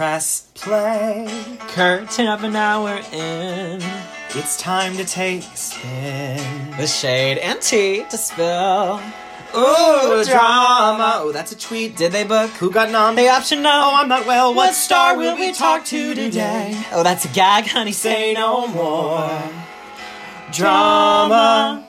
press play. Curtain of an hour in. It's time to take a spin. The shade and tea to spill. Ooh, drama. Oh, that's a tweet. Did they book? Who got nom? They option no. Oh, I'm not well. What star will we talk to today? Oh, that's a gag, honey. Say no more. Drama.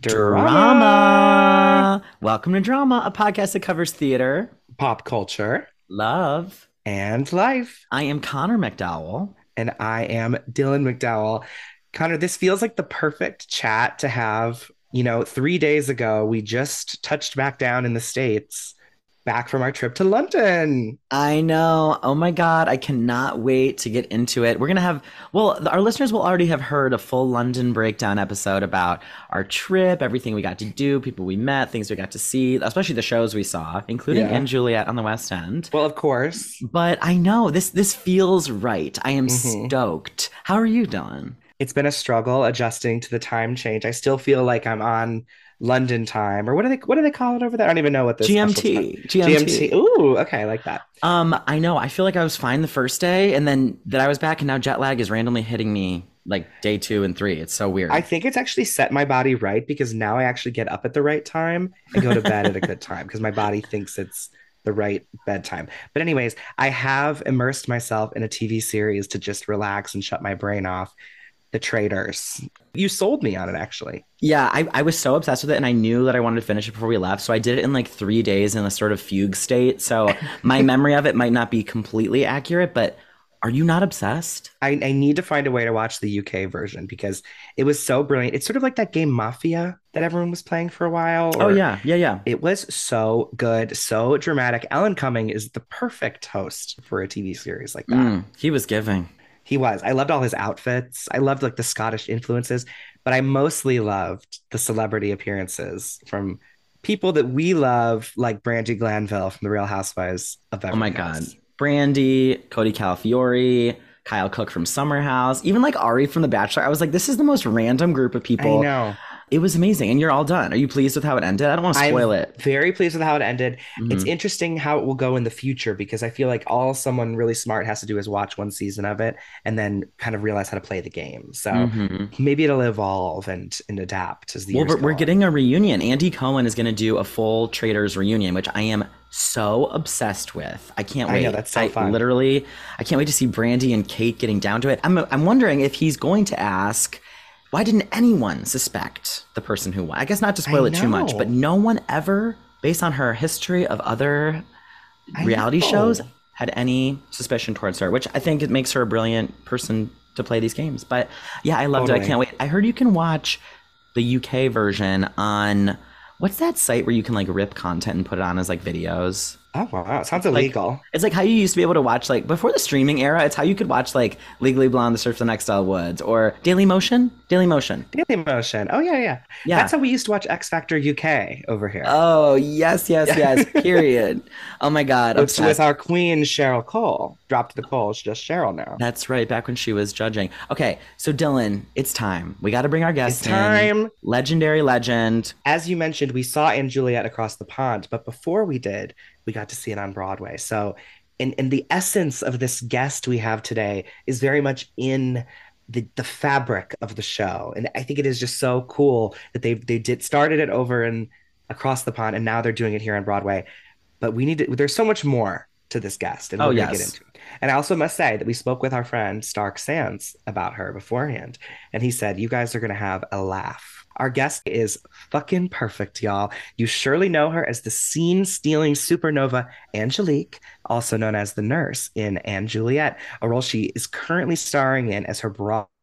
Drama. Welcome to Drama, a podcast that covers theater, Pop culture love. and life. I am Connor McDowell. And I am Dylan McDowell. Connor, this feels like the perfect chat to have. You know, three days ago, we just touched back down in the States, back from our trip to London. I know. Oh my God. I cannot wait to get into it. We're going to have, well, our listeners will already have heard a full London breakdown episode about our trip, everything we got to do, people we met, things we got to see, especially the shows we saw, including Yeah. & Juliet on the West End. Well, of course. But I know this this feels right. I am Mhm. stoked. How are you doing? It's been a struggle adjusting to the time change. I still feel like I'm on London time, or what do they what do they call it over there? I don't even know what this GMT. GMT. GMT. Ooh, okay, I like that. Um, I know. I feel like I was fine the first day, and then that I was back, and now jet lag is randomly hitting me like day two and three. It's so weird. I think it's actually set my body right because now I actually get up at the right time and go to bed at a good time because my body thinks it's the right bedtime. But anyways, I have immersed myself in a TV series to just relax and shut my brain off. The Traitors. You sold me on it actually. Yeah, I, I was so obsessed with it, and I knew that I wanted to finish it before we left. So I did it in like three days in a sort of fugue state. So my memory of it might not be completely accurate, but are you not obsessed? I, I need to find a way to watch the UK version because it was so brilliant. It's sort of like that game Mafia that everyone was playing for a while. oh yeah, yeah, yeah. It was so good, so dramatic. Alan Cumming is the perfect host for a TV series like that. Mm, he was giving. He was. I loved all his outfits. I loved like the Scottish influences, but I mostly loved the celebrity appearances from people that we love, like Brandi Glanville from The Real Housewives of Beverly Oh my Hills. god. Brandi, Cody Calafiore, Kyle Cooke from Summer House, even like Ari from The Bachelor. I was like, this is the most random group of people. I know. It was amazing. And you're all done. Are you pleased with how it ended? I don't want to I'm spoil it. Very pleased with how it ended. It's Mhm. interesting how it will go in the future because I feel like all someone really smart has to do is watch one season of it and then kind of realize how to play the game. So Mhm. maybe it'll evolve and and adapt as the Well, we're, go we're on. getting a reunion. Andy Cohen is going to do a full Traitors reunion, which I am so obsessed with. I can't wait. I know, that's so I fun. literally, I can't wait to see Brandi and Kate getting down to it. I'm, I'm wondering if he's going to ask, why didn't anyone suspect the person who won? I guess not to spoil I it too much, but no one ever, based on her history of other I reality know. shows, had any suspicion towards her, which I think it makes her a brilliant person to play these games. But yeah, I loved it. I can't wait. I heard you can watch the UK version on what's that site where you can like rip content and put it on as like videos? Oh wow, it sounds illegal. It's like how you used to be able to watch like before the streaming era. It's how you could watch like Legally Blonde, The Search for the Next Elle Woods, or Daily Motion. Daily Motion. Daily Motion. Oh yeah, yeah. Yeah. That's how we used to watch X Factor UK over here. Oh yes, yes, yes. Period. Oh my god. with, obsessed. with our queen Cheryl Cole. Dropped the Cole, it's just Cheryl now. That's right, back when she was judging. Okay, so Dylan, it's time. We got to bring our guest It's in. time. Legendary legend. As you mentioned, we saw & Juliet across the pond, but before we did, we got to see it on Broadway. So, in, in the essence of this guest we have today is very much in the the fabric of the show, and I think it is just so cool that they they did started it over and across the pond, and now they're doing it here on Broadway. But we need to. There's so much more to this guest, and Oh, we're yes. get into it. And I also must say that we spoke with our friend Stark Sands about her beforehand, and he said, You guys are going to have a laugh. Our guest is fucking perfect, y'all. You surely know her as the scene stealing supernova Angelique, also known as the nurse in & Juliet, a role she is currently starring in as her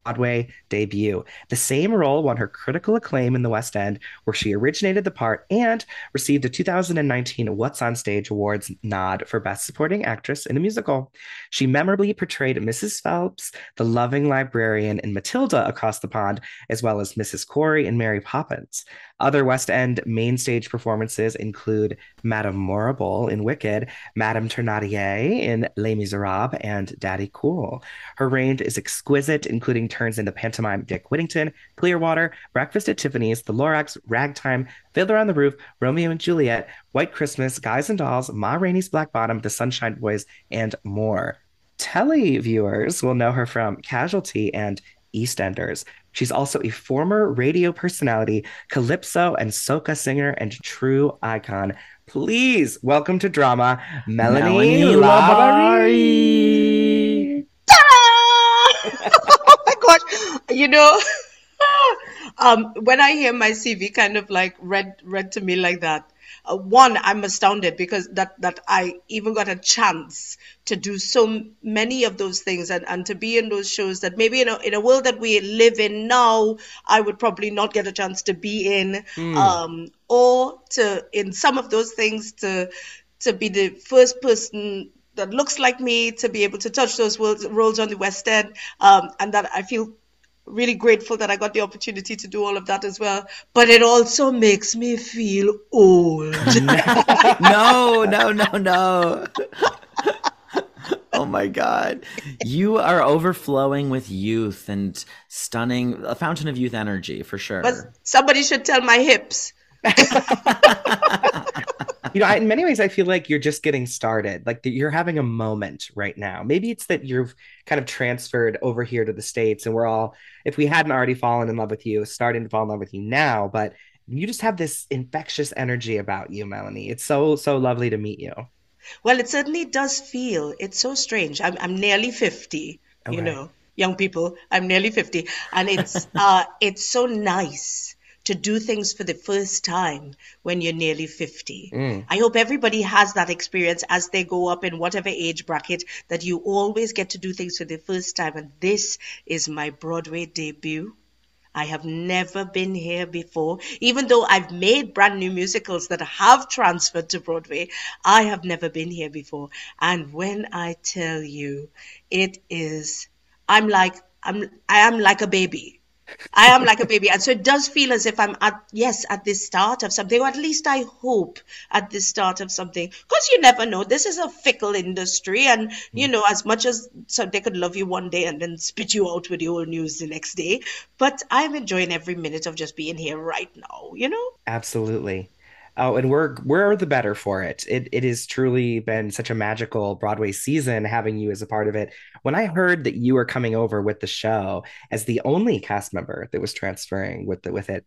Broadway debut. The same role won her critical acclaim in the West End, where she originated the part and received a 2019 What's on Stage Awards nod for Best Supporting Actress in a Musical. She memorably portrayed Mrs. Phelps, the loving librarian in Matilda Across the Pond, as well as Mrs. Corry in Mary Poppins. Other West End main stage performances include Madame Morrible in Wicked, Madame Thénardier in Les Miserables, and Daddy Cool. Her range is exquisite, including turns into pantomime Dick Whittington, Clearwater, Breakfast at Tiffany's, The Lorax, Ragtime, Fiddler on the Roof, Romeo and Juliet, White Christmas, Guys and Dolls, Ma Rainey's Black Bottom, The Sunshine Boys, and more. Telly viewers will know her from Casualty and EastEnders. She's also a former radio personality, calypso and soca singer, and true icon. Please welcome to drama, Melanie, Melanie Labari. gosh. You know, um, when I hear my CV kind of like read read to me like that, uh, one, I'm astounded because that that I even got a chance to do so many of those things and, and to be in those shows that maybe in a, in a world that we live in now, I would probably not get a chance to be in, um, or to in some of those things to to be the first person that looks like me to be able to touch those roles on the West End, um, and that I feel really grateful that I got the opportunity to do all of that as well. But it also makes me feel old. no, no, no, no. oh my God. You are overflowing with youth and stunning, a fountain of youth energy for sure. but somebody should tell my hips. you know, I, in many ways, I feel like you're just getting started. Like that you're having a moment right now. Maybe it's that you've kind of transferred over here to the States and we're all, if we hadn't already fallen in love with you, starting to fall in love with you now. But you just have this infectious energy about you, Melanie. It's so, so lovely to meet you. Well, it certainly does feel. It's so strange. I'm I'm nearly 50, okay. you know, young people. I'm nearly 50, and it's uh it's so nice to do things for the first time when you're nearly 50. Mm. I hope everybody has that experience as they go up in whatever age bracket that you always get to do things for the first time and this is my Broadway debut. I have never been here before. Even though I've made brand new musicals that have transferred to Broadway, I have never been here before. And when I tell you, it is, I'm like, I'm, I am like a baby. I am like a baby. And so it does feel as if I'm at, yes, at the start of something, or at least I hope at the start of something. Because you never know. This is a fickle industry. And, you mm. know, as much as so they could love you one day and then spit you out with the old news the next day. But I'm enjoying every minute of just being here right now, you know? Absolutely. Oh, and we're we're the better for it. It it has truly been such a magical Broadway season having you as a part of it. When I heard that you were coming over with the show as the only cast member that was transferring with the with it,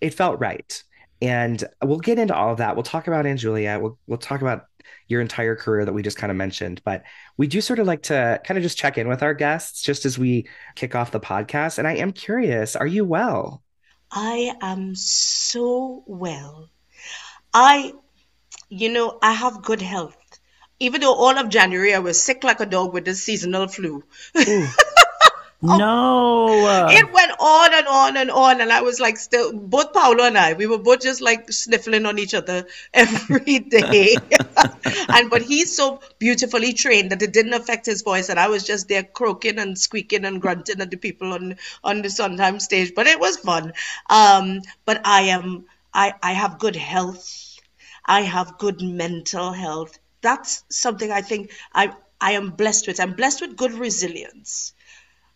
it felt right. And we'll get into all of that. We'll talk about Anne Julia. We'll we'll talk about your entire career that we just kind of mentioned. But we do sort of like to kind of just check in with our guests just as we kick off the podcast. And I am curious, are you well? I am so well. I, you know, I have good health. Even though all of January I was sick like a dog with the seasonal flu. no. It went on and on and on, and I was like, still, both Paulo and I, we were both just like sniffling on each other every day. and but he's so beautifully trained that it didn't affect his voice, and I was just there croaking and squeaking and grunting at the people on on the Sondheim stage. But it was fun. Um, but I am, I I have good health. I have good mental health. That's something I think I I am blessed with. I'm blessed with good resilience.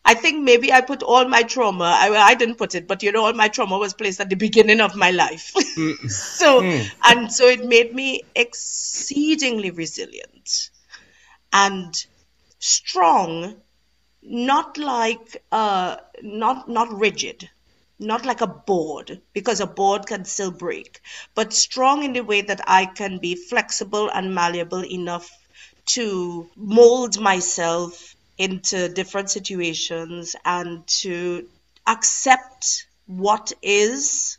I think maybe I put all my trauma, I, I didn't put it, but you know, all my trauma was placed at the beginning of my life. so, and so it made me exceedingly resilient and strong, not like, uh, not, not rigid, not like a board, because a board can still break, but strong in the way that I can be flexible and malleable enough to mold myself into different situations and to accept what is.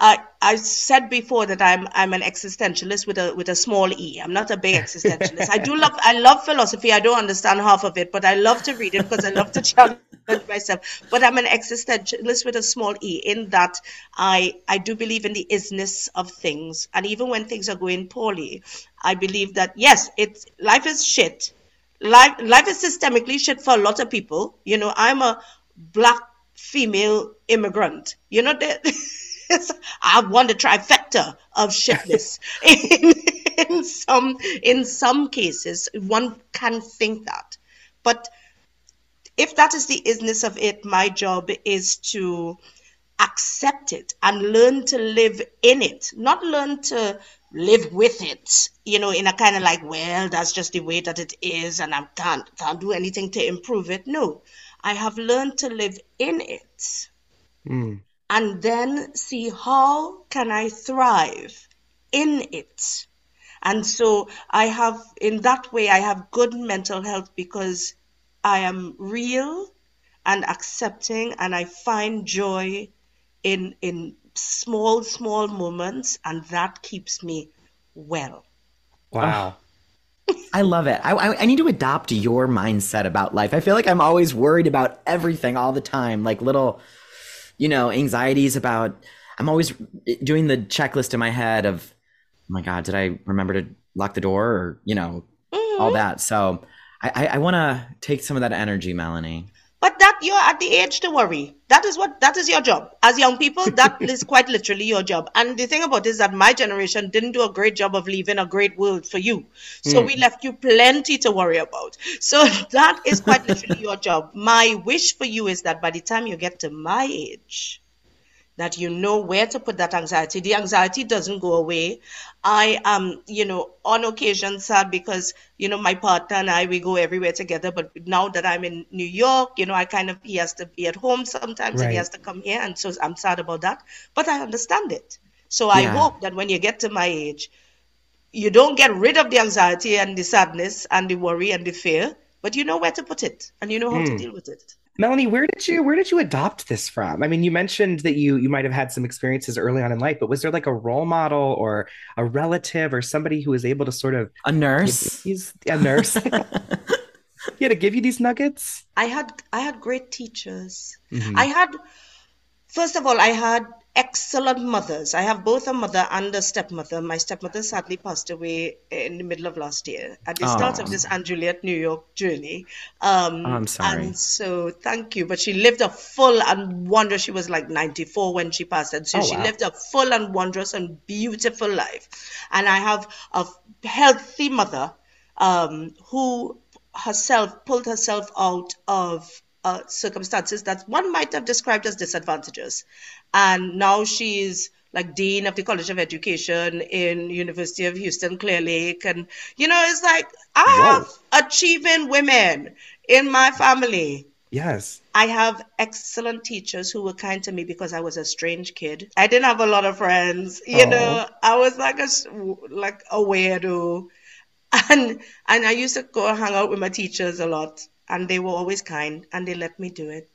I said before that I'm I'm an existentialist with a with a small e. I'm not a big existentialist. I do love I love philosophy. I don't understand half of it, but I love to read it because I love to challenge myself. But I'm an existentialist with a small e in that I I do believe in the isness of things, and even when things are going poorly, I believe that yes, it's life is shit. Life life is systemically shit for a lot of people. You know, I'm a black female immigrant. You know that. I want the trifecta of shitness. in, in some in some cases, one can think that, but if that is the isness of it, my job is to accept it and learn to live in it, not learn to live with it, you know, in a kind of like, well, that's just the way that it is and I can't can't do anything to improve it. No. I have learned to live in it. Mm. And then see how can I thrive in it. And so I have in that way I have good mental health because I am real and accepting and I find joy in in small small moments and that keeps me well Wow. I love it. I, I, I need to adopt your mindset about life. I feel like I'm always worried about everything all the time, like little, you know, anxieties about. I'm always doing the checklist in my head of, oh my God, did I remember to lock the door or, you know, all mm-hmm. that. So I, I, I want to take some of that energy, Melanie. But that you're at the age to worry. That is what that is your job. As young people, that is quite literally your job. And the thing about it is that my generation didn't do a great job of leaving a great world for you. So hmm. we left you plenty to worry about. So that is quite literally your job. My wish for you is that by the time you get to my age, that you know where to put that anxiety. The anxiety doesn't go away. I am, you know, on occasion sad because, you know, my partner and I, we go everywhere together. But now that I'm in New York, you know, I kind of, he has to be at home sometimes and he has to come here. And so I'm sad about that. But I understand it. So I Yeah. hope that when you get to my age, you don't get rid of the anxiety and the sadness and the worry and the fear, but you know where to put it and you know how to hmm. deal with it. Melanie, where did you where did you adopt this from? I mean, you mentioned that you you might have had some experiences early on in life, but was there like a role model or a relative or somebody who was able to sort of A nurse. you these a nurse? yeah, to give you these nuggets? I had I had great teachers. Mhm. I had first of all I had excellent mothers. I have both a mother and a stepmother. My stepmother sadly passed away in the middle of last year at the start of this & Juliet New York journey. Um, Oh, I'm sorry. And so thank you. But she lived a full and wondrous. She was like 94 when she passed, and so Oh, she wow. lived a full and wondrous and beautiful life. And I have a healthy mother um, who herself pulled herself out of uh, circumstances that one might have described as disadvantages. and now she's like dean of the College of Education in University of Houston Clear Lake, and you know it's like I have achieving women in my family. Yes. I have excellent teachers who were kind to me because I was a strange kid. I didn't have a lot of friends, you Oh. know. I was like a like a weirdo, and and I used to go hang out with my teachers a lot, and they were always kind, and they let me do it.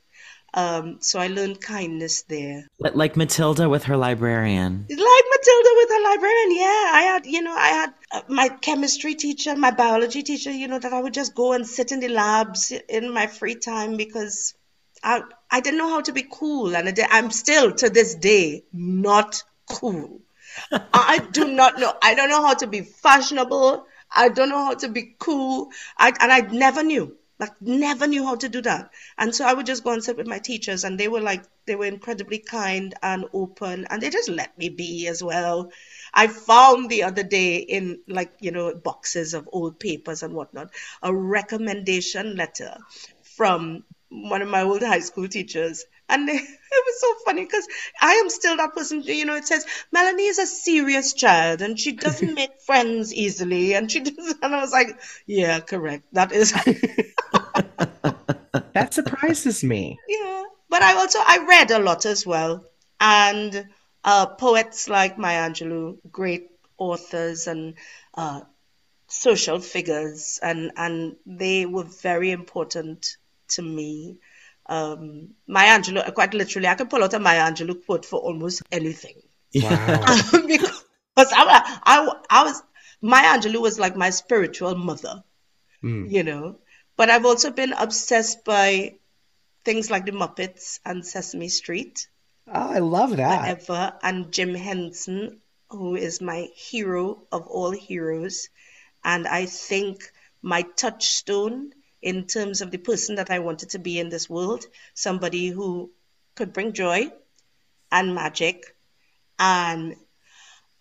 Um, so I learned kindness there. Like Matilda with her librarian. Like Matilda with her librarian, yeah. I had, you know, I had uh, my chemistry teacher, my biology teacher, you know, that I would just go and sit in the labs in my free time because I I didn't know how to be cool, and did, I'm still to this day not cool. I do not know. I don't know how to be fashionable. I don't know how to be cool. I and I never knew. Like never knew how to do that. And so I would just go and sit with my teachers and they were like they were incredibly kind and open and they just let me be as well. I found the other day in like, you know, boxes of old papers and whatnot, a recommendation letter from one of my old high school teachers. And it was so funny because I am still that person. You know, it says Melanie is a serious child and she doesn't make friends easily. And she does, and I was like, yeah, correct. That is, That surprises me. yeah. But I also I read a lot as well, and uh, poets like Maya Angelou, great authors and uh, social figures, and and they were very important to me. Um, Maya Angelou, quite literally, I can pull out a Maya Angelou quote for almost anything. Wow. because I, I, I was Maya Angelou was like my spiritual mother, Mm. you know. But I've also been obsessed by things like the Muppets and Sesame Street, Oh, I love that. and Jim Henson, who is my hero of all heroes, and I think my touchstone in terms of the person that I wanted to be in this world, somebody who could bring joy and magic and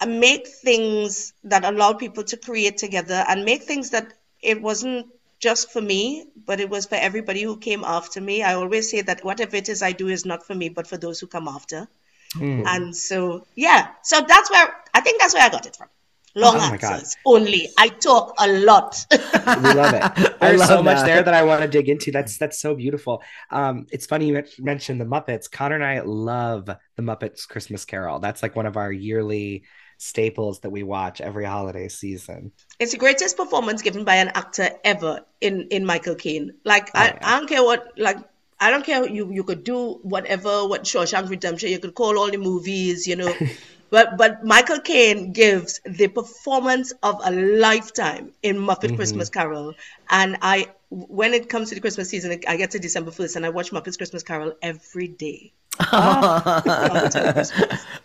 make things that allow people to create together and make things that it wasn't just for me, but it was for everybody who came after me. I always say that whatever it is I do is not for me, but for those who come after. Mm. And so, yeah, so that's where I think that's where I got it from. Long Oh my God. answers only. I talk a lot. we love it. I There's so love much there that I want to dig into. That's that's so beautiful. Um, it's funny you mentioned the Muppets. Connor and I love the Muppets Christmas Carol. That's like one of our yearly staples that we watch every holiday season. it's the greatest performance given by an actor ever in in Michael Caine. Like Oh, I, yeah. I don't care what like I don't care you you could do whatever what Shawshank Redemption you could call all the movies you know, but but Michael Caine gives the performance of a lifetime in Muppet Mm-hmm. Christmas Carol, and I when it comes to the Christmas season I get to December first and I watch Muppets Christmas Carol every day.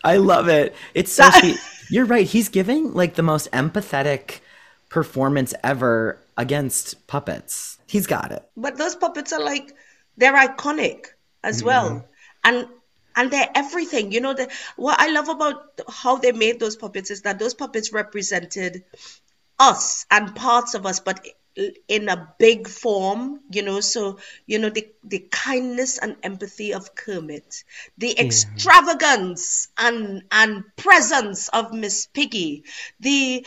I love it. It's so sweet. You're right. He's giving like the most empathetic performance ever against puppets. He's got it. but those puppets are like they're iconic as well and and they're everything. You know the, what i love about how they made those puppets is that those puppets represented us and parts of us but in a big form you know so you know the the kindness and empathy of kermit the extravagance and and presence of miss piggy the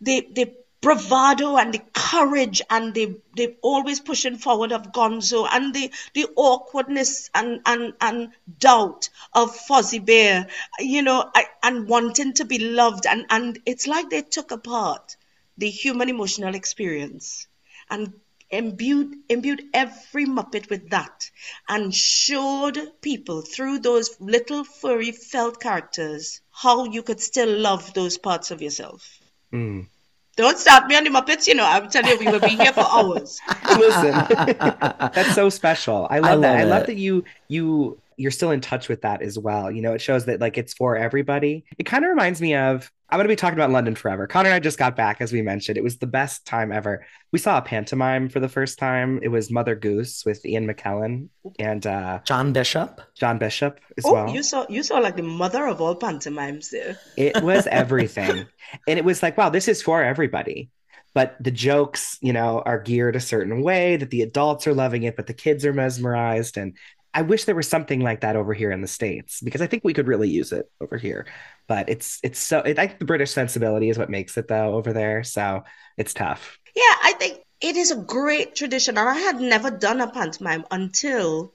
the the bravado and the courage and the the always pushing forward of Gonzo and the the awkwardness and and and doubt of Fozzie Bear, you know, and wanting to be loved and and it's like they took apart the human emotional experience and imbued imbued every muppet with that and showed people through those little furry felt characters how you could still love those parts of yourself Mm. Don't start me on the Muppets, you know. I'm telling you, we will be here for hours. Listen, that's so special. I love that. love I love it. that you you you're still in touch with that as well. You know, it shows that like it's for everybody. It kind of reminds me of I'm going to be talking about London Forever. Connor and I just got back, as we mentioned. It was the best time ever. We saw a pantomime for the first time. It was Mother Goose with Ian McKellen and uh, John Bishop. John Bishop as Oh, well. you saw you saw like the mother of all pantomimes there. It was everything. and it was like, wow, this is for everybody. But the jokes, you know, are geared a certain way that the adults are loving it, but the kids are mesmerized. And I wish there was something like that over here in the States because I think we could really use it over here. But it's it's so I think the British sensibility is what makes it though over there. So it's tough. Yeah, I think it is a great tradition, and I had never done a pantomime until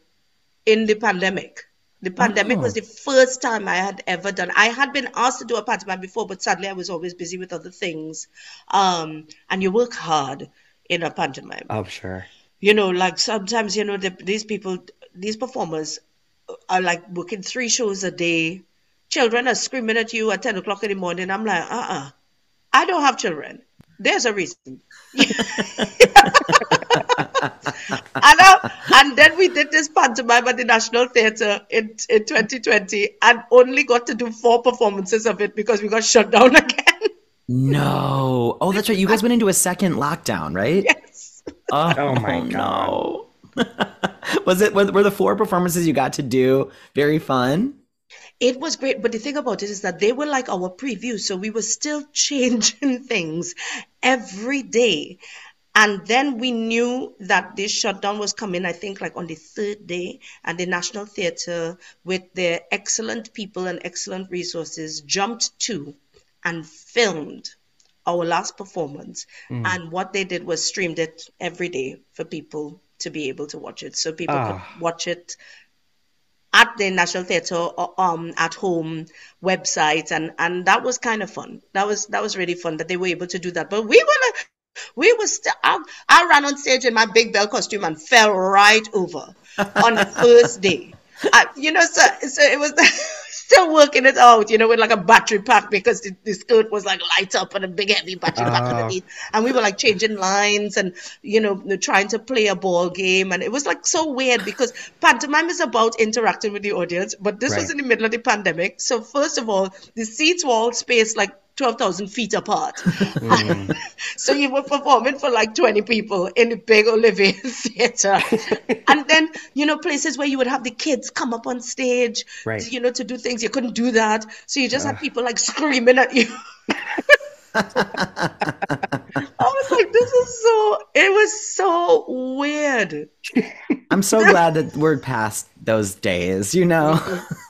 in the pandemic. The pandemic was Oh. the first time I had ever done. I had been asked to do a pantomime before, but sadly I was always busy with other things. Um, and you work hard in a pantomime. Oh, sure. you know like sometimes you know the, these people these performers are like working three shows a day children are screaming at you at 10 o'clock in the morning i'm like uh-uh i don't have children there's a reason and, uh, and then we did this pantomime at the national theatre in, in 2020 and only got to do four performances of it because we got shut down again No. Oh, that's right. You guys went into a second lockdown, right? yes Oh, Oh my no. was it were, were the four performances you got to do very fun? It was great, but the thing about it is that they were like our preview, so we were still changing things every day. And then we knew that this shutdown was coming, I think, like on the third day, and the National Theatre, with their excellent people and excellent resources, jumped to and filmed our last performance. Mm. And what they did was streamed it every day for people to be able to watch it. So people Ah. could watch it at the National Theatre or um at home website and and that was kind of fun. That was that was really fun that they were able to do that. But we were we were still I, I ran on stage in my big bell costume and fell right over on the first day. I, you know, so so it was still working it out, you know, with like a battery pack because the, the skirt was like light up and a big heavy battery pack Oh. underneath. And we were like changing lines and, you know, trying to play a ball game. And it was like so weird because pantomime is about interacting with the audience, but this was in the middle of the pandemic. So, first of all, the seats were all spaced like 12,000 feet apart. Mm. so you were performing for like 20 people in the big Olivier Theatre. and then, you know, places where you would have the kids come up on stage, Right. you know, to do things. You couldn't do that. So you just had people like screaming at you. I was like, this is so, it was so weird. I'm so glad that we're past those days, you know?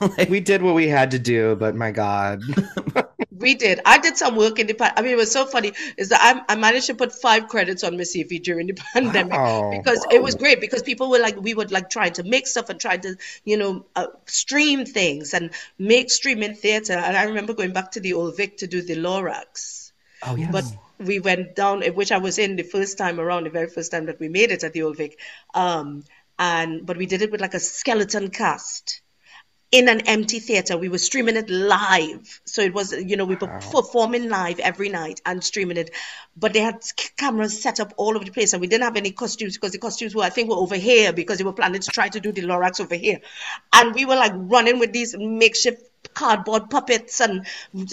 like, we did what we had to do, but my God. we did. I did some work in the I mean, it was so funny is that I, I managed to put five credits on my CV during the pandemic wow. because it was great because people were like, we would like trying to make stuff and trying to, you know, uh, stream things and make streaming theater. And I remember going back to the old Vic to do the Lorax. Oh, yes. But we went down, which I was in the first time around, the very first time that we made it at the Old Vic. Um, and but we did it with like a skeleton cast in an empty theater. We were streaming it live. So it was, you know, we were wow. performing live every night and streaming it. But they had cameras set up all over the place and we didn't have any costumes because the costumes were, I think, were over here because they were planning to try to do the Lorax over here. And we were like running with these makeshift cardboard puppets and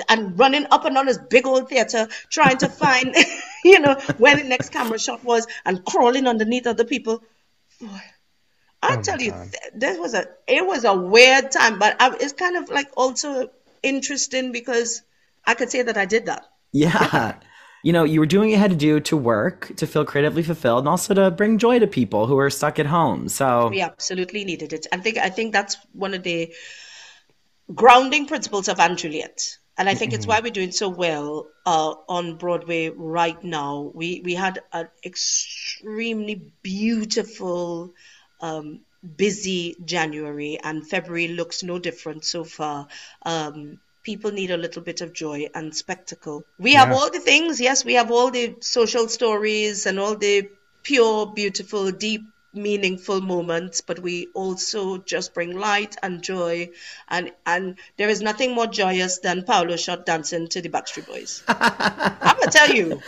and running up and down this big old theater trying to find you know where the next camera shot was and crawling underneath other people. I oh tell you this was a it was a weird time but I, it's kind of like also interesting because i could say that i did that. Yeah. You know you were doing what you had to do to work to feel creatively fulfilled and also to bring joy to people who are stuck at home so we absolutely needed it. I think i think that's one of the grounding principles of & Juliet. And I think mm-hmm. it's why we're doing so well uh, on Broadway right now. We we had an extremely beautiful, um, busy January, and February looks no different so far. Um, people need a little bit of joy and spectacle. We yeah. have all the things, yes, we have all the social stories and all the pure, beautiful, deep meaningful moments but we also just bring light and joy. And and there is nothing more joyous than Paulo Szot dancing to the Backstreet Boys. I'm gonna tell you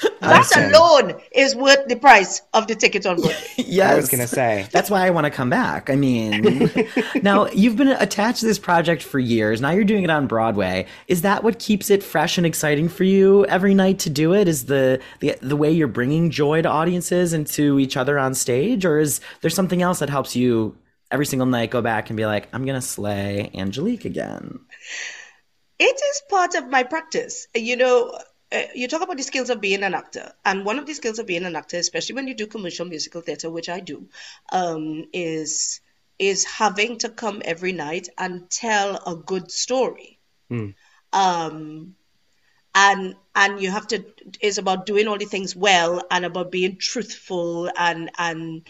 that alone is worth the price of the ticket on board. yes. I was going to say. That's why I want to come back. I mean, now you've been attached to this project for years. Now you're doing it on Broadway. Is that what keeps it fresh and exciting for you every night to do it? Is the the, the way you're bringing joy to audiences and to each other on stage or is there something else that helps you every single night go back and be like, I'm going to slay Angelique again? It is part of my practice. You know, uh, you talk about the skills of being an actor, and one of the skills of being an actor, especially when you do commercial musical theater, which I do, um, is is having to come every night and tell a good story. Mm. Um, and and you have to is about doing all the things well and about being truthful and and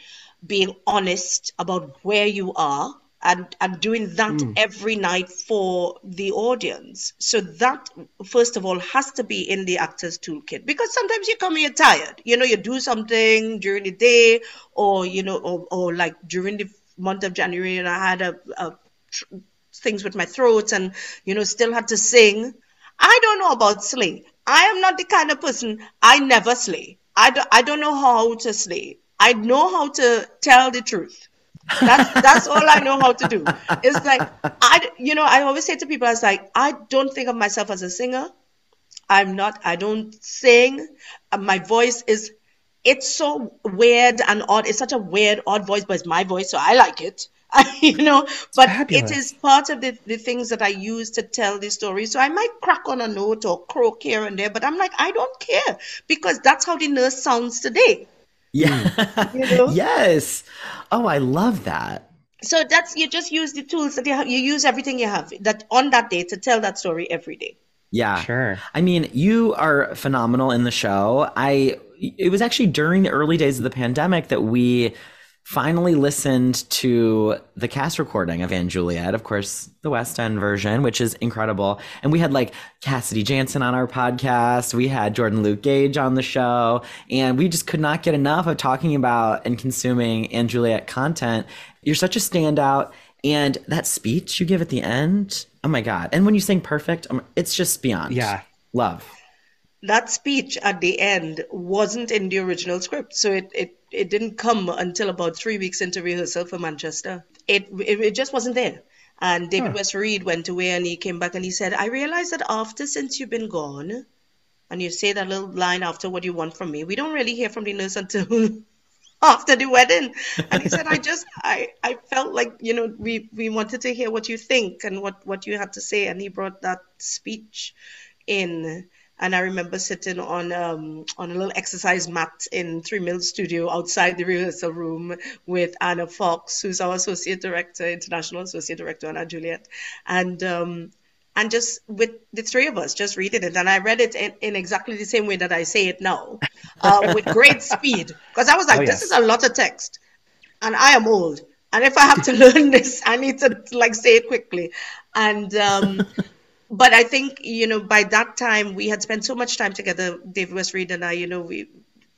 being honest about where you are and and doing that mm. every night for the audience. So that first of all has to be in the actor's toolkit because sometimes you come here tired. You know, you do something during the day, or you know, or, or like during the month of January, and I had a, a tr- things with my throat, and you know, still had to sing. I don't know about slay. I am not the kind of person. I never slay. I don't, I don't know how to slay. I know how to tell the truth. That's that's all I know how to do. It's like I, you know, I always say to people, I was like, I don't think of myself as a singer. I'm not. I don't sing. Uh, my voice is. It's so weird and odd. It's such a weird, odd voice, but it's my voice, so I like it. you know, but it is part of the, the things that I use to tell the story. So I might crack on a note or croak here and there, but I'm like, I don't care because that's how the nurse sounds today. Yeah. Mm. you know? yes. Oh, I love that. So that's you just use the tools that you have. You use everything you have that on that day to tell that story every day. Yeah. Sure. I mean, you are phenomenal in the show. I it was actually during the early days of the pandemic that we finally listened to the cast recording of & Juliet, of course, the West End version, which is incredible. And we had like Cassidy Janson on our podcast. We had Jordan Luke Gage on the show. And we just could not get enough of talking about and consuming & Juliet content. You're such a standout. And that speech you give at the end, oh my God. And when you sing perfect, um, it's just beyond. Yeah. Love that speech at the end wasn't in the original script. So it, it, it didn't come until about three weeks into rehearsal for Manchester. It, it, it just wasn't there. And David huh. West Read went away and he came back and he said, I realized that after since you've been gone, and you say that little line after what you want from me, we don't really hear from the nurse until after the wedding. And he said, I just I, I felt like, you know, we, we wanted to hear what you think and what, what you had to say. And he brought that speech in And I remember sitting on um, on a little exercise mat in Three Mills Studio outside the rehearsal room with Anna Fox, who's our associate director, international associate director, Anna Juliet, and um, and just with the three of us just reading it. And i read it in, in exactly the same way that i say it now uh, with great speed. Because i was like Oh, this yes. is a lot of text. And i am old. And if i have to learn this i need to like say it quickly. And um but i think you know by that time we had spent so much time together david west read and i you know we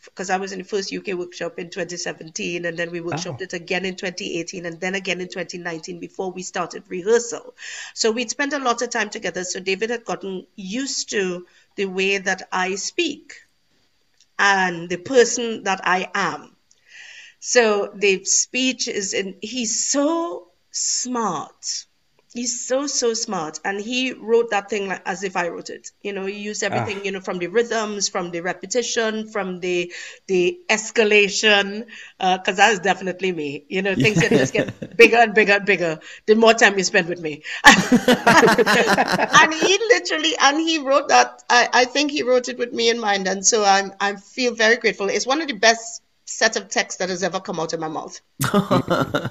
because I was in the first UK workshop in 2017, and then we workshopped Oh. it again in 2018, and then again in 2019 before we started rehearsal. So we'd spent a lot of time together. So David had gotten used to the way that I speak and the person that I am. So the speech is in, he's so smart. He's so, so smart. And he wrote that thing like as if I wrote it. You know, he used ah. everything, you know, from the rhythms, from the repetition, from the the escalation, uh, because that is definitely me. You know, things that just get bigger and bigger and bigger the more time you spend with me. and he literally and he wrote that I, I think he wrote it with me in mind. And so I'm I feel very grateful. It's one of the best set of texts that has ever come out of my mouth.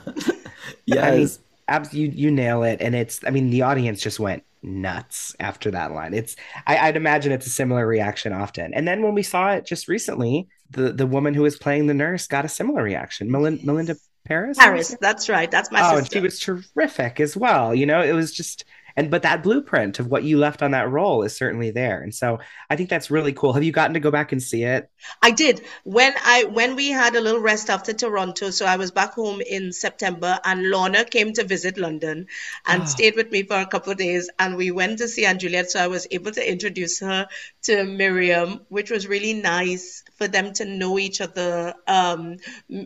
Yes. Abs- you you nail it, and it's. I mean, the audience just went nuts after that line. It's. I, I'd imagine it's a similar reaction often. And then when we saw it just recently, the the woman who was playing the nurse got a similar reaction. Melin- Melinda Paris. Paris, that's right. That's my Oh, and she was terrific as well. You know, it was just. And but that blueprint of what you left on that role is certainly there, and so I think that's really cool. Have you gotten to go back and see it? I did when I when we had a little rest after Toronto. So I was back home in September, and Lorna came to visit London and Oh. stayed with me for a couple of days. And we went to see & Juliet, so I was able to introduce her to Miriam, which was really nice for them to know each other. Um,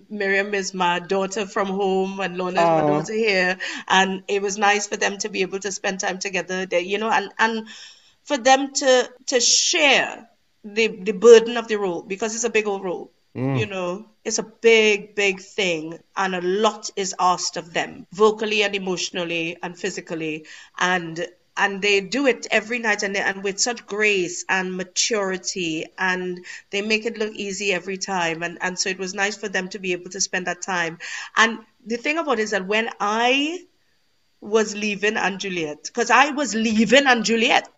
Miriam is my daughter from home, and Lorna is my daughter here, and it was nice for them to be able to spend time together. There, you know, and and for them to to share the the burden of the role because it's a big old role. You know, it's a big, big thing, and a lot is asked of them, vocally and emotionally and physically, and and they do it every night and they, and with such grace and maturity, and they make it look easy every time, and and so it was nice for them to be able to spend that time. And the thing about it is that when I was leaving and Juliet, because I was leaving and Juliet.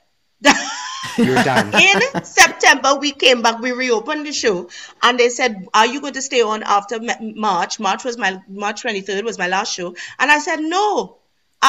You're done. in September, we came back, we reopened the show, and they said, "Are you going to stay on after March?" March was my March twenty third was my last show, and I said, "No,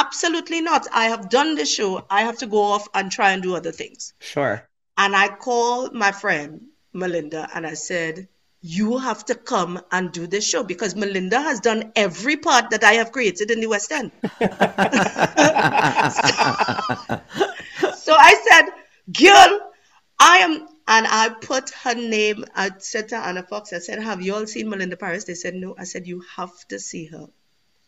absolutely not. I have done the show. I have to go off and try and do other things." Sure. And I called my friend Melinda, and I said, "You have to come and do this show because Melinda has done every part that I have created in the West End." So I said, girl, I am, and I put her name, I said to Anna Fox, I said, have you all seen Melinda Paris? They said, no. I said, you have to see her.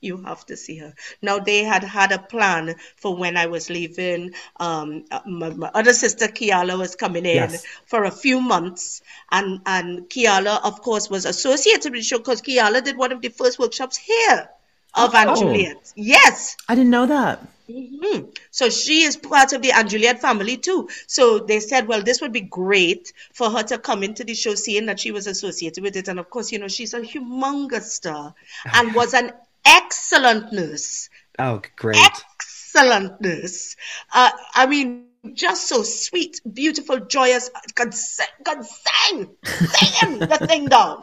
You have to see her. Now they had had a plan for when I was leaving. Um, my, my other sister Keala was coming in Yes. for a few months, and and Keala, of course, was associated with the show because Keala did one of the first workshops here of Oh. Juliet. Yes. I didn't know that. Mhm. So she is part of the & Juliet family too. So they said, well, this would be great for her to come into the show, seeing that she was associated with it. And of course, you know, she's a humongous star and was an excellent nurse. Oh, great. Excellent nurse. Uh, I mean, just so sweet, beautiful, joyous. Could sing, could sing, the thing down.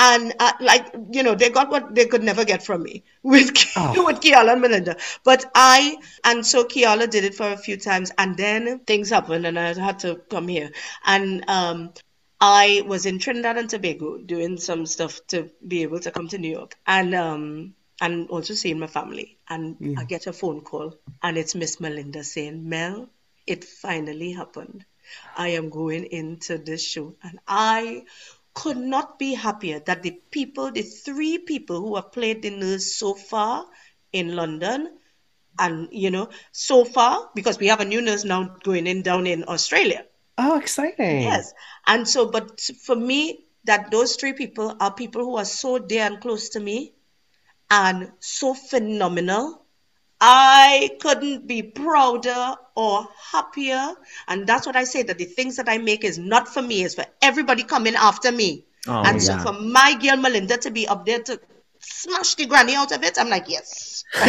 And uh, like you know, they got what they could never get from me with Oh. with Keala and Melinda. But I and so Keala did it for a few times, and then things happened, and I had to come here. And um, I was in Trinidad and Tobago doing some stuff to be able to come to New York, and um, and also seeing my family. And I get a phone call, and it's Miss Melinda saying, "Mel, it finally happened. I am going into this show, and I." could not be happier that the people, the three people who have played the nurse so far in London, and you know, so far, because we have a new nurse now going in down in Australia. Oh, exciting. Yes. And so, but for me, that those three people are people who are so dear and close to me and so phenomenal I couldn't be prouder or happier. And that's what I say that the things that I make is not for me, it's for everybody coming after me. Oh, and so for my girl Melinda to be up there to smash the granny out of it, I'm like, yes.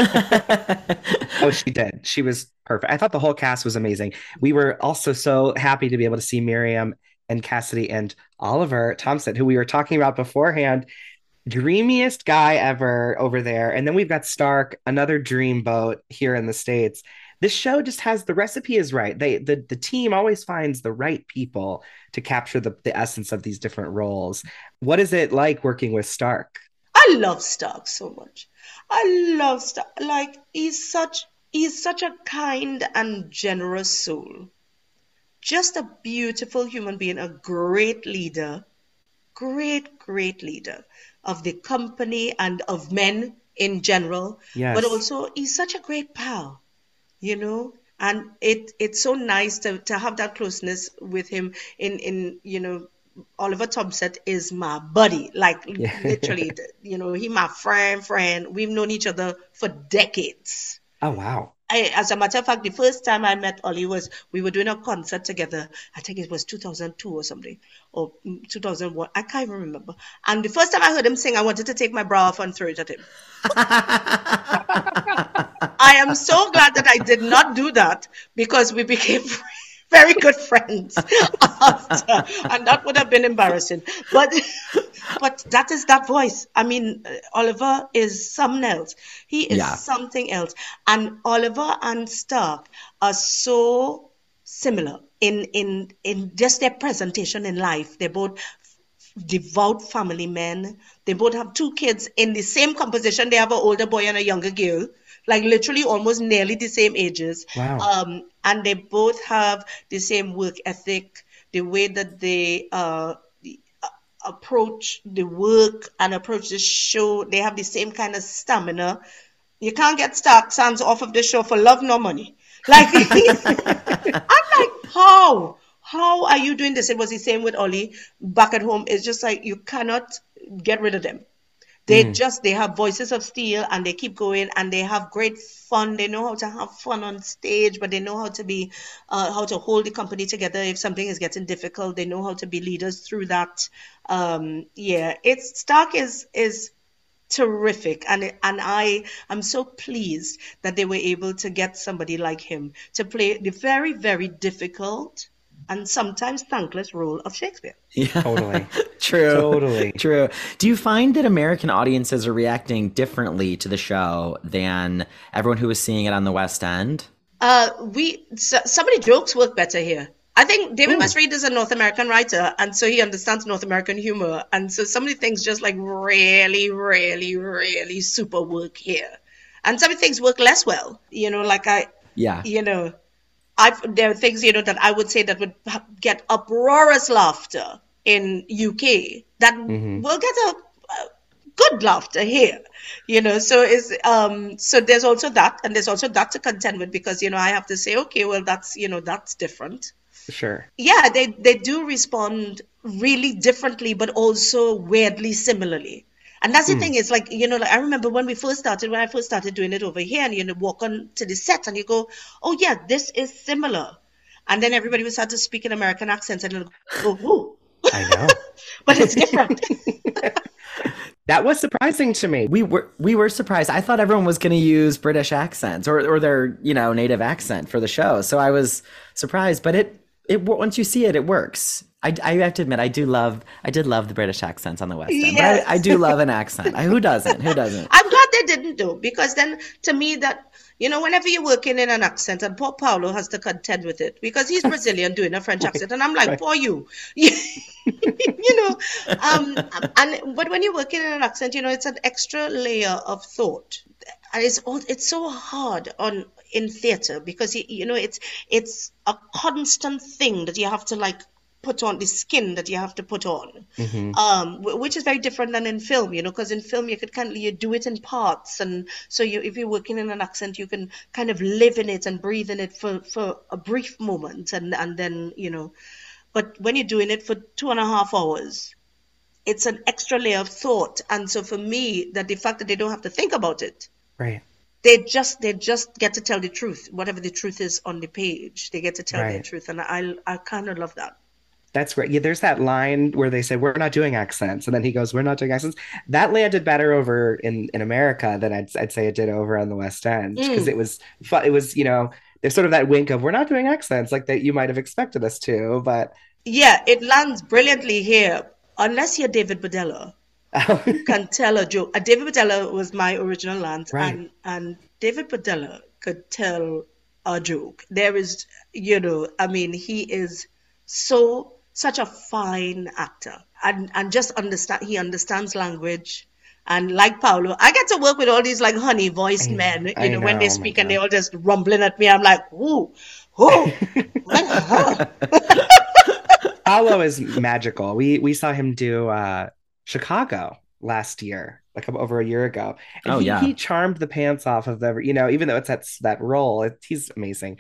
Oh, she did. She was perfect. I thought the whole cast was amazing. We were also so happy to be able to see Miriam and Cassidy and Oliver Tompsett, who we were talking about beforehand. Dreamiest guy ever over there. And then we've got Stark, another dreamboat here in the States. This show just has the recipe is right. They the, the team always finds the right people to capture the, the essence of these different roles. What is it like working with Stark? I love Stark so much. I love Stark. Like he's such he's such a kind and generous soul. Just a beautiful human being, a great leader, great, great leader of the company and of men in general. Yes. But also he's such a great pal, you know? And it it's so nice to, to have that closeness with him in, in you know, Oliver Tompsett is my buddy. Like literally, you know, he my friend, friend. We've known each other for decades. Oh wow. I, as a matter of fact, the first time I met Ollie was we were doing a concert together. I think it was 2002 or something, or mm, 2001. I can't even remember. And the first time I heard him sing, I wanted to take my bra off and throw it at him. I am so glad that I did not do that because we became very good friends after, and that would have been embarrassing. But but that is that voice. I mean, uh, Oliver is something else. He is Yeah. something else, and Oliver and Stark are so similar in in in just their presentation in life. They're both devout family men. They both have two kids in the same composition. They have an older boy and a younger girl, like literally almost nearly the same ages. Wow. Um, and they both have the same work ethic, the way that they uh, uh, approach the work and approach the show. They have the same kind of stamina. You can't get Stark Sands off of the show for love nor money. Like, I'm like, how? How are you doing this? It was the same with Ollie back at home. It's just like you cannot get rid of them. They just they have voices of steel and they keep going and they have great fun. They know how to have fun on stage, but they know how to be uh, how to hold the company together if something is getting difficult. They know how to be leaders through that. Um, yeah, it's Stark is is terrific and and I am so pleased that they were able to get somebody like him to play the very very difficult and sometimes thankless role of Shakespeare. Yeah. Totally. True. Totally. True. Do you find that American audiences are reacting differently to the show than everyone who was seeing it on the West End? Uh, we so, some of the jokes work better here. I think David West Read is a North American writer, and so he understands North American humor, and so some of the things just like really, really, really super work here, and some of the things work less well. You know, like I, Yeah. you know, I there are things you know that I would say that would get uproarious laughter in UK that will get a, a good laughter here. You know, so is um so there's also that, and there's also that to contend with because you know I have to say okay, well that's you know that's different. Sure. Yeah, they they do respond really differently, but also weirdly similarly. And that's the hmm. thing. It's like you know, like I remember when we first started, when I first started doing it over here, and you know, walk on to the set, and you go, "Oh yeah, this is similar," and then everybody would start to speak in American accents, and it'll go, "Oh, I know. but it's different." that was surprising to me. We were we were surprised. I thought everyone was going to use British accents or or their you know native accent for the show. So I was surprised, but it it once you see it, it works. I, I have to admit, I do love I did love the British accents on the West End. Yes. But I, I do love an accent. Who doesn't? Who doesn't? I'm glad they didn't do because then to me that you know whenever you're working in an accent and poor Paulo has to contend with it because he's Brazilian doing a French accent and I'm like poor you you know um and but when you're working in an accent you know it's an extra layer of thought and it's all it's so hard on in theater because you, know it's it's a constant thing that you have to like put on the skin that you have to put on. Um which is very different than in film you know because in film you could kind of you do it in parts and so you if you're working in an accent you can kind of live in it and breathe in it for for a brief moment and and then you know but when you're doing it for two and a half hours it's an extra layer of thought. And so for me that the fact that they don't have to think about it Right. They just they just get to tell the truth, whatever the truth is on the page. They get to tell right. the truth, and I I kind of love that. That's great. Yeah, there's that line where they say we're not doing accents, and then he goes, "We're not doing accents." That landed better over in in America than I'd I'd say it did over on the West End because mm. it was it was you know there's sort of that wink of we're not doing accents like that you might have expected us to, but yeah, it lands brilliantly here. Unless you're David Bedella, you can tell a joke. Uh, David Bedella was my original Lance, right. and and David Bedella could tell a joke. There is, you know, I mean, he is so such a fine actor, and and just understand. He understands language. And like Paulo, I get to work with all these like honey voiced men, you know, know, when they speak and they all just rumbling at me. I'm like, ooh, ooh. Paulo is magical. We we saw him do uh Chicago last year, like over a year ago. And oh, he, yeah. he charmed the pants off of every, you know, even though it's that, that role, it, he's amazing.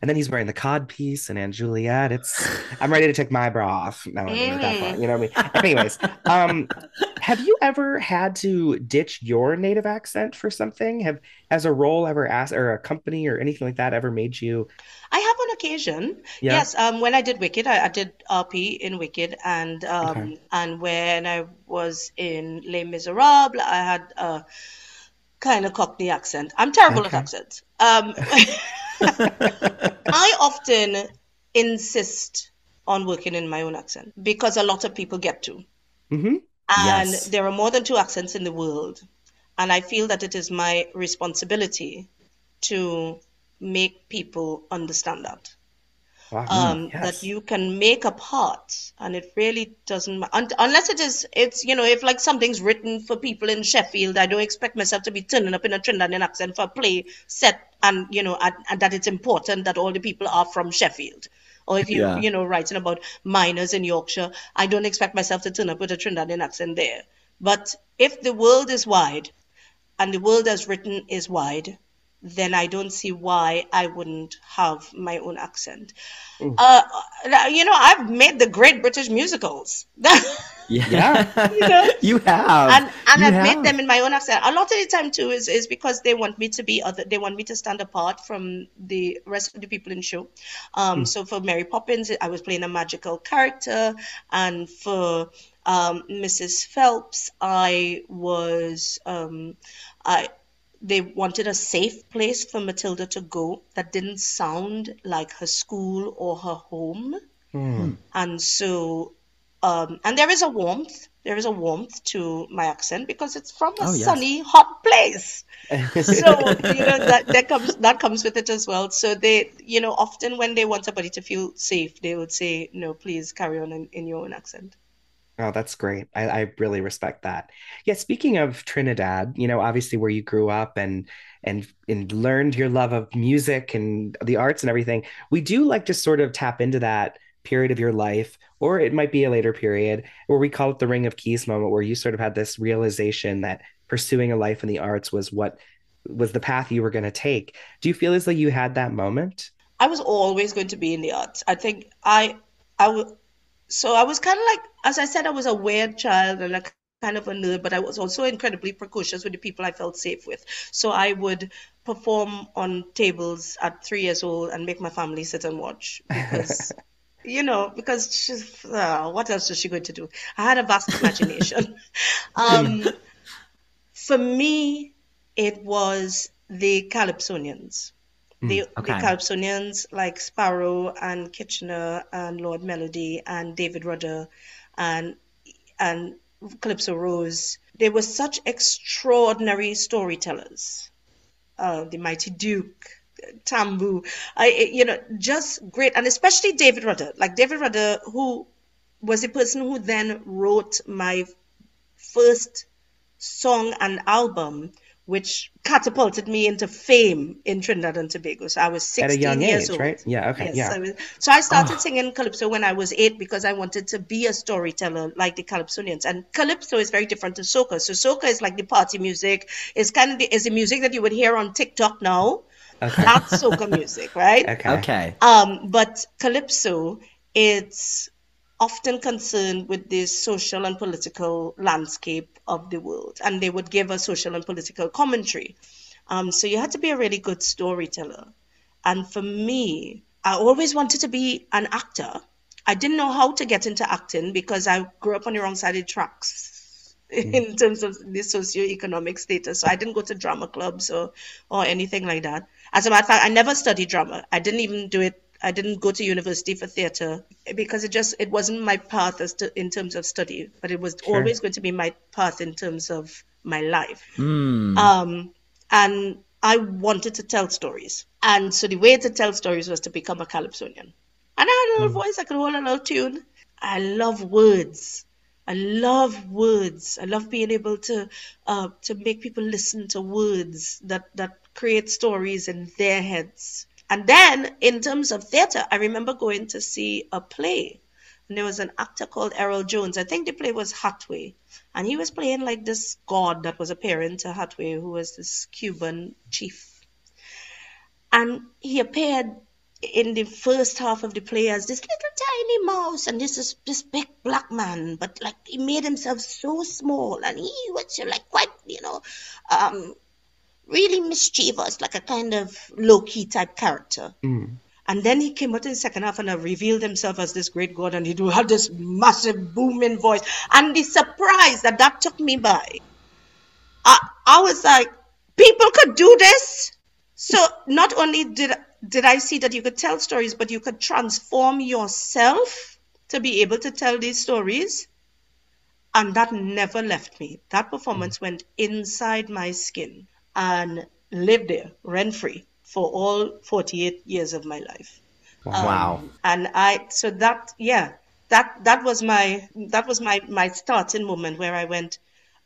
And then he's wearing the cod piece and & Juliet. It's I'm ready to take my bra off. No, mm. that far, you know what I mean? Anyways, um, have you ever had to ditch your native accent for something? Have has a role ever asked or a company or anything like that ever made you? I have on occasion. Yeah. Yes. Um, when I did Wicked, I, I did RP in Wicked, and um, okay. and when I was in Les Miserables, I had a kind of Cockney accent. I'm terrible okay. at accents. Um, I often insist on working in my own accent because a lot of people get to. Mm-hmm. And yes. there are more than two accents in the world. And I feel that it is my responsibility to make people understand that. Wow. Um, yes. That you can make a part, and it really doesn't un- unless it is it's you know if like something's written for people in Sheffield, I don't expect myself to be turning up in a Trinidadian accent for a play set, and you know and, and that it's important that all the people are from Sheffield. Or if you yeah. you know writing about miners in Yorkshire, I don't expect myself to turn up with a Trinidadian accent there. But if the world is wide, and the world as written is wide, then I don't see why I wouldn't have my own accent. Mm. Uh, you know, I've made the great British musicals. yeah, you, know? you have, and and you I've have. made them in my own accent. A lot of the time too is is because they want me to be other. They want me to stand apart from the rest of the people in the show. Um, mm. so for Mary Poppins, I was playing a magical character, and for um, Mrs. Phelps, I was um, I they wanted a safe place for Matilda to go that didn't sound like her school or her home. Mm. And so, um, and there is a warmth. There is a warmth to my accent because it's from a oh, yes. sunny, hot place. so you know that that comes that comes with it as well. So they, you know, often when they want somebody to feel safe, they would say, "No, please carry on in, in your own accent." Oh, that's great. I, I really respect that. Yeah, speaking of Trinidad, you know, obviously where you grew up and and and learned your love of music and the arts and everything, we do like to sort of tap into that period of your life, or it might be a later period, where we call it the ring of keys moment, where you sort of had this realization that pursuing a life in the arts was what was the path you were going to take. Do you feel as though you had that moment? I was always going to be in the arts. I think I I would so I was kind of like, as I said, I was a weird child and a kind of a nerd, but I was also incredibly precocious with the people I felt safe with. So I would perform on tables at three years old and make my family sit and watch because. you know, because she's, uh, what else was she going to do? I had a vast imagination. um, for me, it was the Calypsonians. Hmm, the, okay. the Calypsonians like Sparrow and Kitchener and Lord Melody and David Rudder and and Calypso Rose. They were such extraordinary storytellers. Uh, the Mighty Duke, Tambu, I you know just great, and especially David Rudder. Like David Rudder, who was the person who then wrote my first song and album which catapulted me into fame in Trinidad and Tobago. So I was 16 At a young years age, old. right? Yeah, okay, yes, yeah. I was, so I started oh. singing calypso when I was eight because I wanted to be a storyteller like the calypsonians. And calypso is very different to soca. So soca is like the party music. It's kind of the, is the music that you would hear on TikTok now. Okay. That's soca music, right? Okay. Okay. Um, but calypso, it's often concerned with the social and political landscape of the world, and they would give a social and political commentary. Um, so you had to be a really good storyteller. And for me, I always wanted to be an actor. I didn't know how to get into acting because I grew up on the wrong side of the tracks in terms of the socioeconomic status. So I didn't go to drama clubs or, or anything like that. As a matter of fact, I never studied drama. I didn't even do it. I didn't go to university for theater because it just it wasn't my path as to, in terms of study, but it was Sure. always going to be my path in terms of my life. Um, and I wanted to tell stories. And so the way to tell stories was to become a calypsonian. And I had a little voice, I could hold a little tune. I love words. I love words. I love being able to uh, to make people listen to words that, that create stories in their heads. And then in terms of theater, I remember going to see a play and there was an actor called Errol Jones. I think the play was Hathaway. And he was playing like this god that was appearing to Hathaway, who was this Cuban chief. And he appeared in the first half of the play as this little tiny mouse and this is this big black man, but like he made himself so small and he was like quite, you know, um really mischievous, like a kind of low key type character. Hmm. And then he came out in the second half and revealed himself as this great God, and he had this massive booming voice. And the surprise that that took me by, I, I was like, people could do this. So not only did did I see that you could tell stories, but you could transform yourself to be able to tell these stories. And that never left me. That performance hmm. went inside my skin and lived there rent free for all 48 years of my life. Um, wow. And I, so that, yeah, that, that was my, that was my, my starting moment where I went,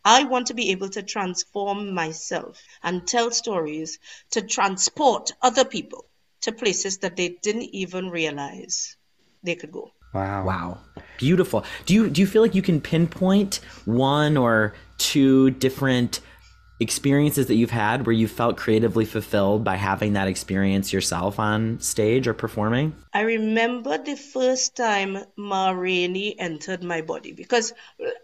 I want to be able to transform myself and tell stories to transport other people to places that they didn't even realize they could go. Wow. Wow. Beautiful. Do you do you feel like you can pinpoint one or two different experiences that you've had where you felt creatively fulfilled by having that experience yourself on stage or performing? I remember the first time Ma Rainey entered my body because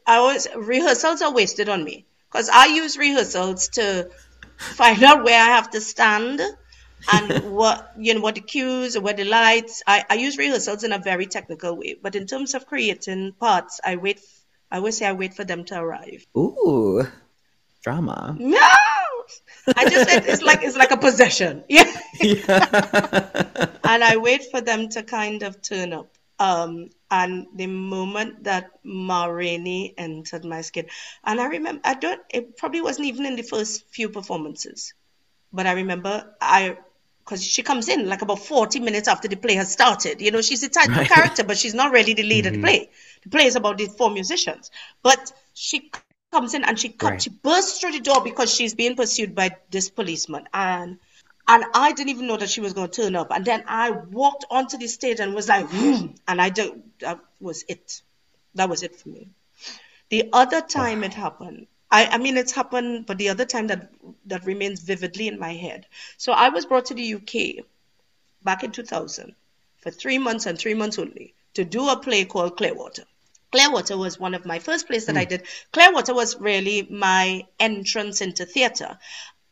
I was rehearsals are wasted on me because I use rehearsals to find out where I have to stand and what you know what the cues or where the lights. I, I use rehearsals in a very technical way, but in terms of creating parts, I wait. I always say I wait for them to arrive. Ooh. Drama. No, I just said it's like it's like a possession. Yeah. and I wait for them to kind of turn up. Um, and the moment that Ma Rainey entered my skin, and I remember, I don't, it probably wasn't even in the first few performances, but I remember I, because she comes in like about 40 minutes after the play has started. You know, she's the title Right. character, but she's not really the lead of the play. The play is about these four musicians, but she comes in and she Right. she bursts through the door because she's being pursued by this policeman, and and I didn't even know that she was going to turn up. And then I walked onto the stage and was like, "Vroom," and I do, that was it. That was it for me. The other time it happened, I, I mean, it's happened, but the other time that that remains vividly in my head. So I was brought to the UK back in 2000 for three months and three months only to do a play called Clearwater. Clearwater was one of my first plays that I hmm. did. Clearwater was really my entrance into theater.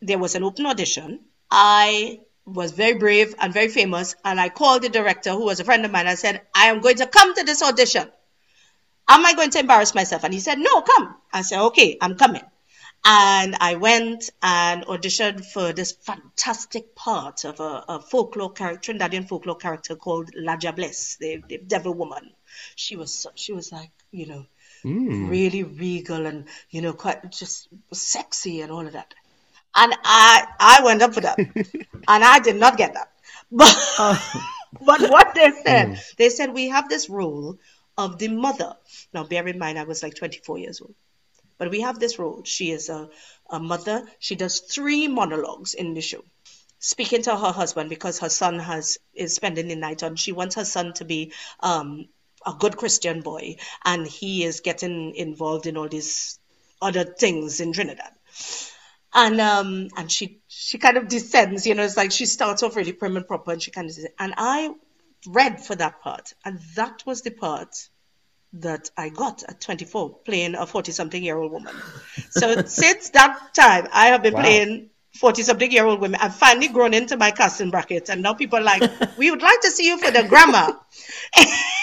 There was an open audition. I was very brave and very famous, and I called the director, who was a friend of mine. I said, I am going to come to this audition. Am I going to embarrass myself? And he said, No, come. I said, Okay, I'm coming. And I went and auditioned for this fantastic part of a, a folklore character, Trinidadian folklore character called La Diablesse, the, the devil woman. She was so, she was like, you know, really regal and you know, quite just sexy and all of that. And I I went up for that, and I did not get that. But but what they said, they said we have this role of the mother. Now, bear in mind, I was like 24 years old. But we have this role. She is a, a mother. She does three monologues in the show, speaking to her husband because her son has is spending the night on. She wants her son to be um, a good Christian boy, and he is getting involved in all these other things in Trinidad. And um and she she kind of descends, you know, it's like she starts off really prim and proper, and she kind of and I read for that part, and that was the part that I got at 24, playing a 40 something year old woman. So since that time, I have been Wow. playing 40 something year old women. I've finally grown into my casting bracket. And now people are like, we would like to see you for the grammar.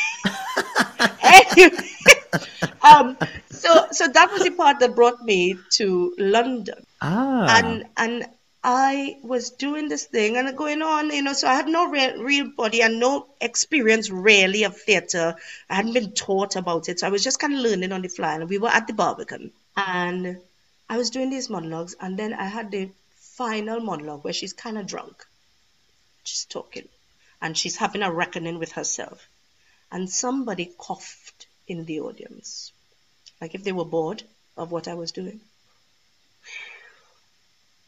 um, so so that was the part that brought me to London. Ah. And and I was doing this thing and going on, you know, so I had no real, real body and no experience really of theatre. I hadn't been taught about it. So I was just kind of learning on the fly. And we were at the Barbican and I was doing these monologues. And then I had the final monologue where she's kind of drunk. She's talking and she's having a reckoning with herself. And somebody coughed in the audience, like if they were bored of what I was doing.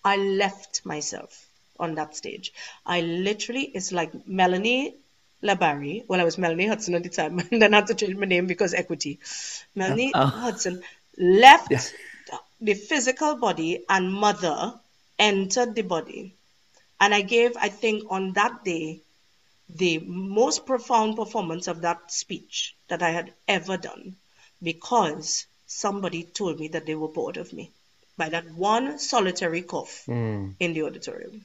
I left myself on that stage. I literally, it's like Melanie La Barrie. Well, I was Melanie Hudson at the time, and then I had to change my name because equity. Melanie Oh. oh. Hudson left Yes. the physical body, and mother entered the body. And I gave, I think, on that day, the most profound performance of that speech that I had ever done because somebody told me that they were bored of me by that one solitary cough hmm. in the auditorium.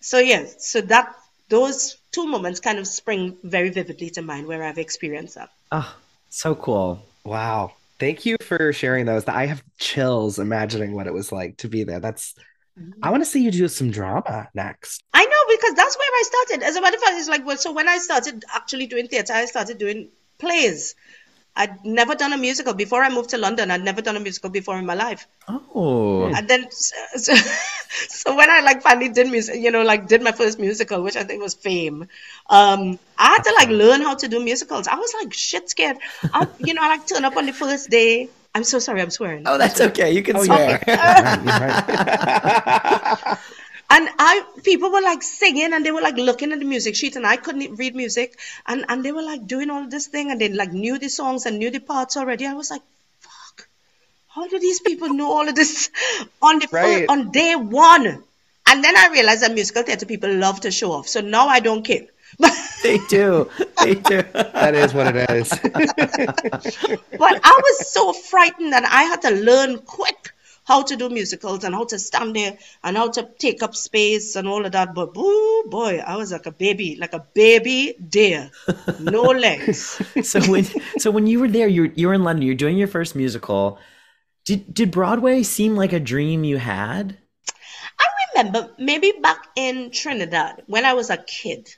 So yes, so that those two moments kind of spring very vividly to mind where I've experienced that. Oh, so cool. Wow. Thank you for sharing those. I have chills imagining what it was like to be there. That's I mm-hmm. want to see you do some drama next. I know because that's where I started. As a matter of fact, it's like well, so when I started actually doing theatre, I started doing plays. I'd never done a musical before I moved to London. I'd never done a musical before in my life. Oh. And then, so, so when I like finally did music, you know, like did my first musical, which I think was Fame, um, I had to like learn how to do musicals. I was like shit scared. I, you know, I like turn up on the first day. I'm so sorry, I'm swearing. Oh, that's okay. You can Oh, swear. yeah. You're right. And I, people were like singing and they were like looking at the music sheet and I couldn't read music. And, and they were like doing all this thing and they like knew the songs and knew the parts already. I was like, fuck, how do these people know all of this on the Right. on day one? And then I realized that musical theater people love to show off. So now I don't care. They do. They do. that is what it is. But I was so frightened that I had to learn quick how to do musicals and how to stand there and how to take up space and all of that. But boo, boy, I was like a baby, like a baby deer, no legs. so when so when you were there, you're you were in London. You're doing your first musical. Did did Broadway seem like a dream you had? I remember maybe back in Trinidad when I was a kid,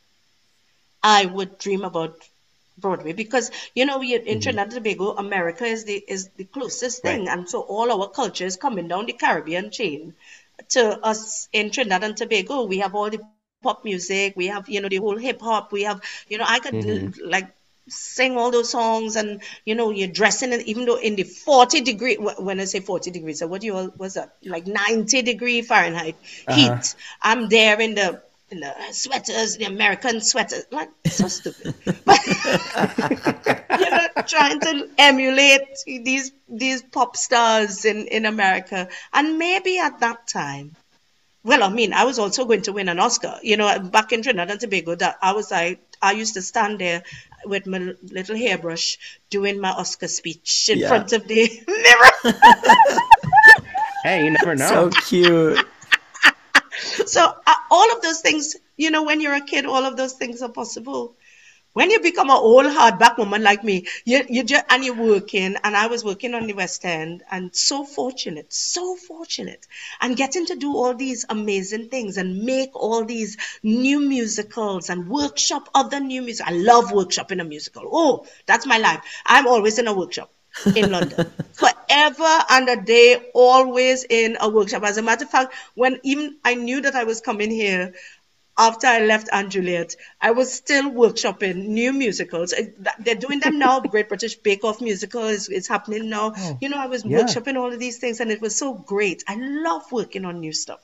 I would dream about Broadway. Because you know you- in Trinidad and Tobago, America is the is the closest thing, and so all our culture is coming down the Caribbean chain. To us in Trinidad and Tobago. We have all the pop music, we have you know the whole hip hop, we have you know I could mm-hmm. l- like sing all those songs and you know you're dressing in even though in the 40 degree when i say 40 degrees so what do you all was that? Like 90 degree fahrenheit uh-huh. heat. I'm there in the in the sweaters the american sweaters like so stupid but you know trying to emulate these these pop stars in in america and maybe at that time well, I mean, I was also going to win an Oscar. You know, back in Trinidad and Tobago, that I was like, I used to stand there with my little hairbrush doing my Oscar speech in Yeah. front of the mirror. hey, you never know. So cute. So uh, all of those things, you know, when you're a kid, all of those things are possible. When you become an old hardback woman like me, you you just and you're working, and I was working on the West End, and so fortunate, so fortunate, and getting to do all these amazing things and make all these new musicals and workshop other new music. I love workshopping a musical. Oh, that's my life. I'm always in a workshop in London. Forever and a day, always in a workshop. As a matter of fact, when even I knew that I was coming here after I left & Juliet, I was still workshopping new musicals. Uh, They're doing them now. Great British Bake Off musical is, is happening now. you know, I was yeah. workshopping all of these things and it was so great. I love working on new stuff.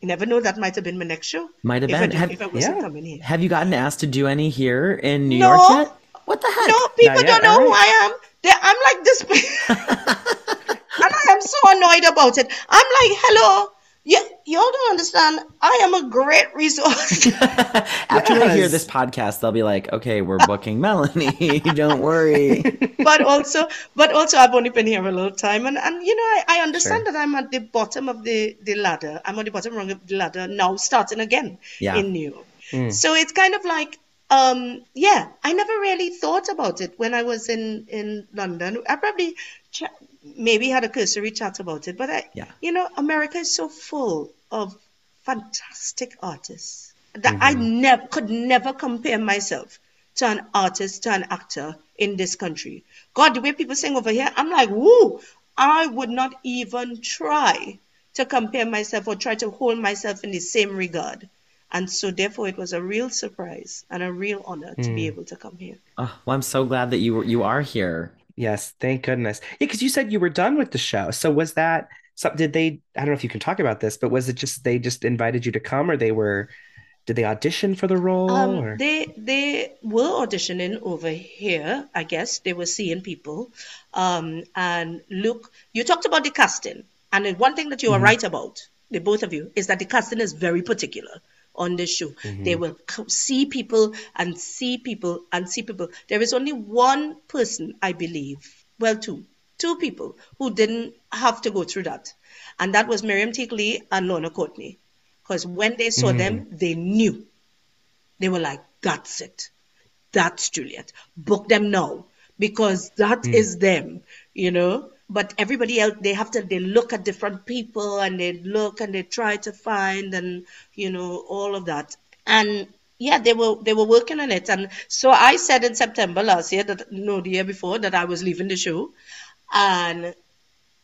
You never know, that might have been my next show. Might have I been. did- Have- if I Yeah. coming here. Have you gotten asked to do any here in New No. York yet? What the heck? No, people Not yet, don't know who. I am. They, I'm like this, and I am so annoyed about it. I'm like, hello, Yeah, y'all don't understand. I am a great resource. After they hear this podcast, they'll be like, "Okay, we're booking Melanie. Don't worry." but also, but also, I've only been here a little time, and and you know, I, I understand Sure. that I'm at the bottom of the the ladder. I'm on the bottom rung of the ladder now, starting again Yeah. in New York. Mm. So it's kind of like, um, yeah, I never really thought about it when I was in in London. I probably ch- maybe had a cursory chat about it, but I, Yeah. you know, America is so full of fantastic artists that I never could never compare myself to an artist, to an actor in this country. God, the way people sing over here, I'm like, woo! I would not even try to compare myself or try to hold myself in the same regard. And so, therefore, it was a real surprise and a real honor to be able to come here. Oh, well, I'm so glad that you were, you are here. Yes, thank goodness. Yeah, because you said you were done with the show. So was that some did they I don't know if you can talk about this, but was it just they just invited you to come or they were did they audition for the role Um, or they they were auditioning over here. I guess they were seeing people. Um, and look, you talked about the casting, and the one thing that you are right about, the both of you, is that the casting is very particular on this show. Mm-hmm. They will see people and see people and see people. There is only one person, I believe, well, two, two people who didn't have to go through that, and that was Miriam-Teak Lee and Lorna Courtney. Because when they saw mm-hmm. them, they knew they were like, that's it. That's Juliet. Book them now because that mm. is them, you know. But everybody else, they have to, they look at different people and they look and they try to find and, you know, all of that. And yeah, they were, they were working on it. And so I said in September last year that, no, the year before that I was leaving the show. And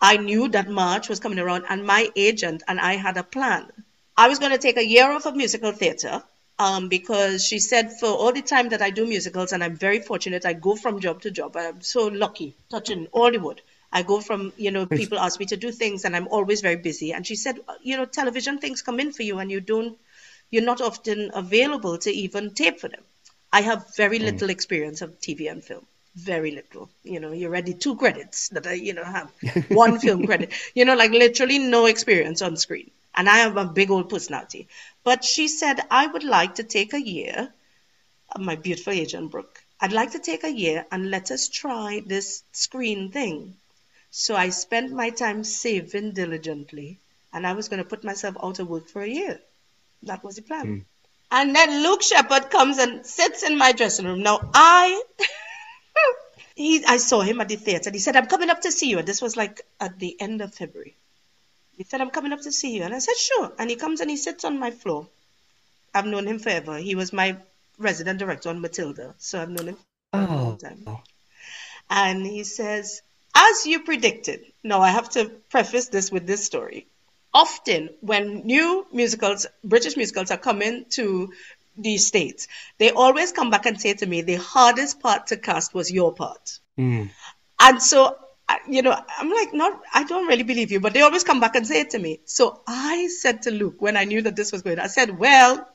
I knew that March was coming around, and my agent and I had a plan. I was going to take a year off of musical theater um, because she said for all the time that I do musicals, and I'm very fortunate, I go from job to job. I'm so lucky, touching all the wood. I go from, you know, people ask me to do things, and I'm always very busy. And she said, you know, television things come in for you, and you don't, you're not often available to even tape for them. I have very mm. little experience of TV and film. Very little. You know, you're ready two credits that I, you know, have one film credit. You know, like literally no experience on screen. And I have a big old personality. But she said, I would like to take a year, my beautiful agent Brooke, I'd like to take a year and let us try this screen thing. So I spent my time saving diligently, and I was going to put myself out of work for a year. That was the plan. Hmm. And then Luke Sheppard comes and sits in my dressing room. Now I he I saw him at the theater. He said, I'm coming up to see you. And this was like at the end of February. He said, I'm coming up to see you. And I said, sure. And he comes and he sits on my floor. I've known him forever. He was my resident director on Matilda. So I've known him for a long Oh. time. And he says, as you predicted, now I have to preface this with this story. Often, when new musicals, British musicals, are coming to the States, they always come back and say to me, the hardest part to cast was your part. Mm. And so, you know, I'm like, not, I don't really believe you, but they always come back and say it to me. So I said to Luke, when I knew that this was going, I said, well,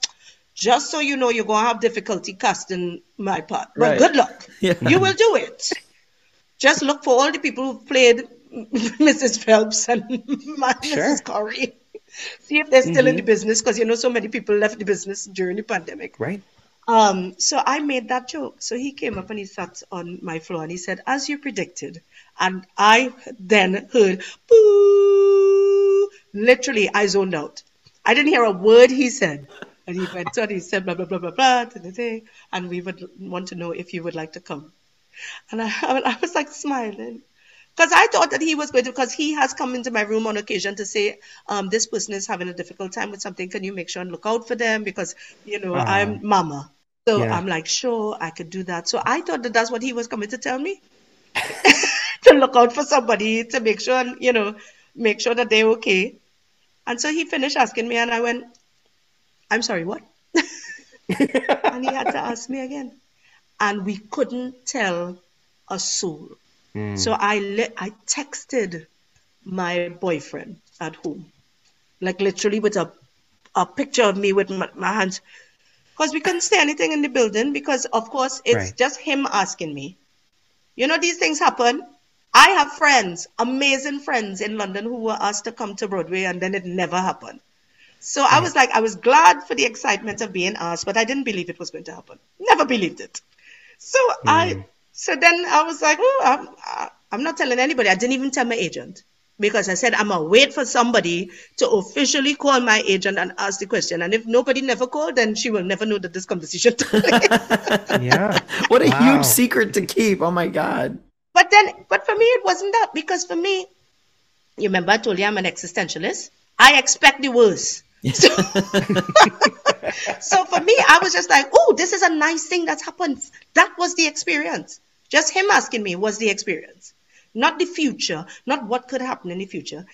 just so you know, you're going to have difficulty casting my part. But Right. good luck. Yeah. You will do it. Just look for all the people who've played Mrs. Phelps and Sure. Mrs. Corry. See if they're still in the business because you know so many people left the business during the pandemic. Right? Um, so I made that joke. So he came up and he sat on my floor and he said, as you predicted. And I then heard, boo. Literally, I zoned out. I didn't hear a word he said. And he went on, he said, blah, blah, blah, blah, blah, and we would want to know if you would like to come. And I, I was like smiling. Because I thought that he was going to, because he has come into my room on occasion to say, um, this person is having a difficult time with something. Can you make sure and look out for them? Because, you know, Ah. I'm mama. So Yeah. I'm like, sure, I could do that. So I thought that that's what he was coming to tell me. to look out for somebody, to make sure, and, you know, make sure that they're okay. And so he finished asking me, and I went, I'm sorry, what? and he had to ask me again. And we couldn't tell a soul. Hmm. So I le- I texted my boyfriend at home, like literally with a a picture of me with my, my hands, because we couldn't say anything in the building because of course it's Right. just him asking me. You know these things happen. I have friends, amazing friends in London who were asked to come to Broadway and then it never happened. So I hmm. was like, I was glad for the excitement of being asked, but I didn't believe it was going to happen. Never believed it. So I, mm. so then I was like, oh, I'm, I'm not telling anybody. I didn't even tell my agent because I said I'm gonna wait for somebody to officially call my agent and ask the question. And if nobody never called, then she will never know that this conversation took place. Yeah. What a Wow. huge secret to keep. Oh my God. But then, but for me, it wasn't that because for me, you remember I told you I'm an existentialist. I expect the worst. So, so for me, I was just like, oh, this is a nice thing that's happened. That was the experience. Just him asking me was the experience, not the future, not what could happen in the future.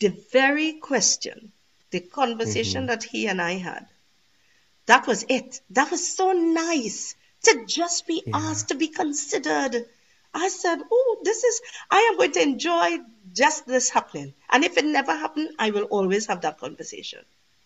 The very question, the conversation mm-hmm. that he and I had, that was it. That was so nice to just be asked to be considered. I said, Oh, this is, I am going to enjoy just this happening. And if it never happened, I will always have that conversation.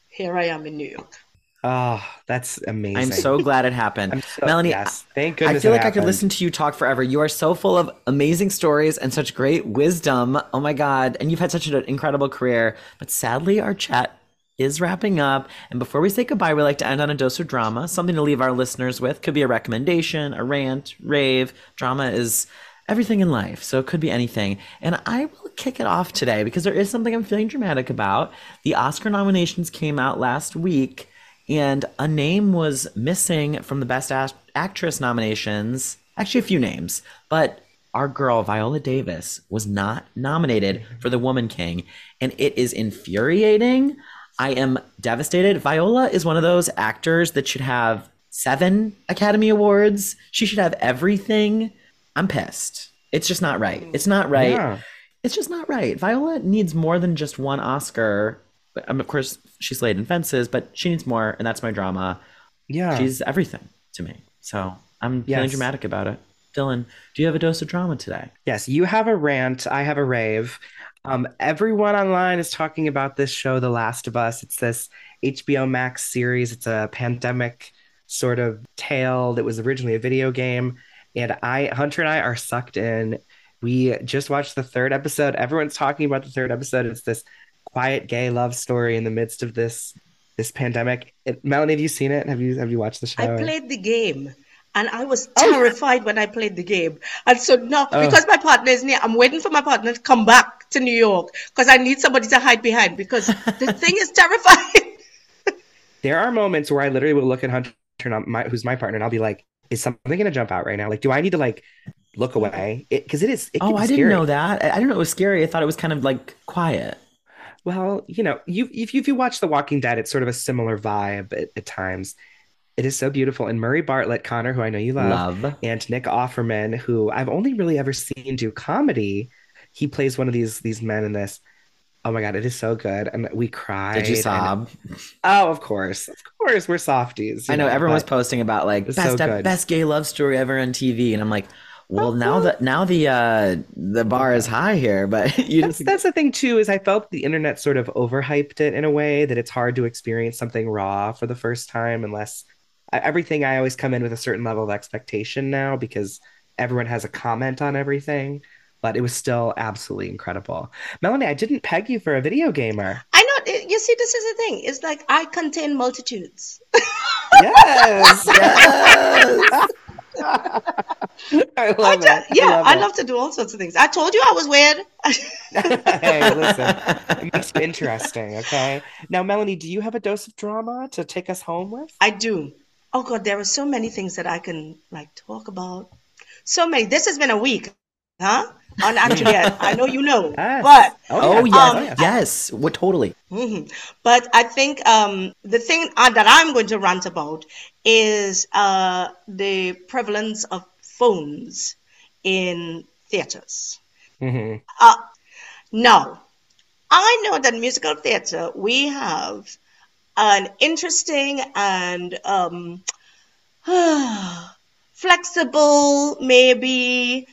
Here I am in New York. Oh, that's amazing. I'm so glad it happened. So- Melanie, yes. Thank goodness. I feel like I could listen to you talk forever. You are so full of amazing stories and such great wisdom. Oh my God. And you've had such an incredible career. But sadly, our chat is wrapping up. And before we say goodbye, we like to end on a dose of drama, something to leave our listeners with. Could be a recommendation, a rant, rave. Drama is everything in life. So it could be anything. And I will kick it off today because there is something I'm feeling dramatic about. The Oscar nominations came out last week and a name was missing from the Best Act- Actress nominations. Actually, a few names, but our girl Viola Davis was not nominated for The Woman King, and it is infuriating. I am devastated. Viola is one of those actors that should have seven Academy Awards. She should have everything. I'm pissed. It's just not right. It's not right. Yeah. It's just not right. Viola needs more than just one Oscar. But, um, of course, she's laid in fences, but she needs more, and that's my drama. Yeah. She's everything to me. So I'm feeling Yes. dramatic about it. Dylan, do you have a dose of drama today? Yes, you have a rant. I have a rave. Um, everyone online is talking about this show, The Last of Us. It's this HBO Max series. It's a pandemic sort of tale that was originally a video game. And I, Hunter and I are sucked in. We just watched the third episode. Everyone's talking about the third episode. It's this quiet gay love story in the midst of this this pandemic. It, Melanie, have you seen it? Have you have you watched the show? I played the game and I was oh. terrified when I played the game. And so now, Oh. because my partner is near, I'm waiting for my partner to come back to New York because I need somebody to hide behind because the thing is terrifying. There are moments where I literally will look at Hunter, my, who's my partner, and I'll be like, "Is something going to jump out right now? Like, do I need to like look away? Because it, is. It Oh, I didn't scary. know that. I I didn't know it was scary. I thought it was kind of like quiet. Well, you know, you if you, if you watch The Walking Dead, it's sort of a similar vibe at, at times. It is so beautiful, and Murray Bartlett, Connor, who I know you love, Love. and Nick Offerman, who I've only really ever seen do comedy. He plays one of these these men in this. Oh my god, it is so good, and we cried. Did you and- sob? oh, of course, of course, we're softies. I know everyone was posting about like best so best gay love story ever on TV, and I'm like, well, Oh, now that now the uh the bar is high here, but you That's, just that's the thing too is I felt the internet sort of overhyped it in a way that it's hard to experience something raw for the first time unless I- everything I always come in with a certain level of expectation now because everyone has a comment on everything but it was still absolutely incredible. Melanie, I didn't peg you for a video gamer. I know, you see, this is the thing. It's like I contain multitudes. Yes. Yes! I I love it. yeah, I it. love to do all sorts of things. I told you I was weird. hey, listen, it makes you interesting, okay? Now, Melanie, do you have a dose of drama to take us home with? I do. Oh God, there are so many things that I can like talk about. So many. This has been a week, huh? On actually, I, I know you know, Yes. but oh yeah. yes, Um, yes. yes, what totally. Mhm. But I think um, the thing uh, that I'm going to rant about is uh, the prevalence of phones in theaters. Mhm. Uh, now, I know that musical theater, we have an interesting and um, flexible, maybe,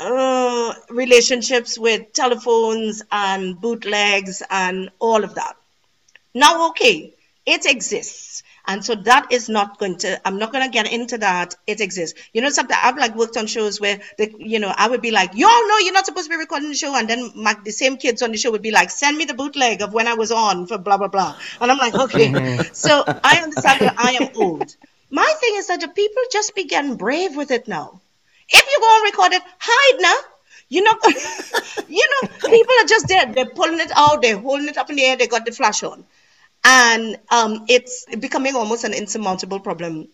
uh, relationships with telephones and bootlegs and all of that. Now, okay, it exists. And so that is not going to, I'm not going to get into that. It exists. You know, something I've like worked on shows where, the, you know, I would be like, y'all know you're not supposed to be recording the show. And then my, the same kids on the show would be like, send me the bootleg of when I was on for blah, blah, blah. And I'm like, okay. So I understand that I am old. My thing is that the people just be getting brave with it now. If you go and record it, hide now. You know, you know, people are just there. They're pulling it out. They're holding it up in the air. They got the flash on, and um, it's becoming almost an insurmountable problem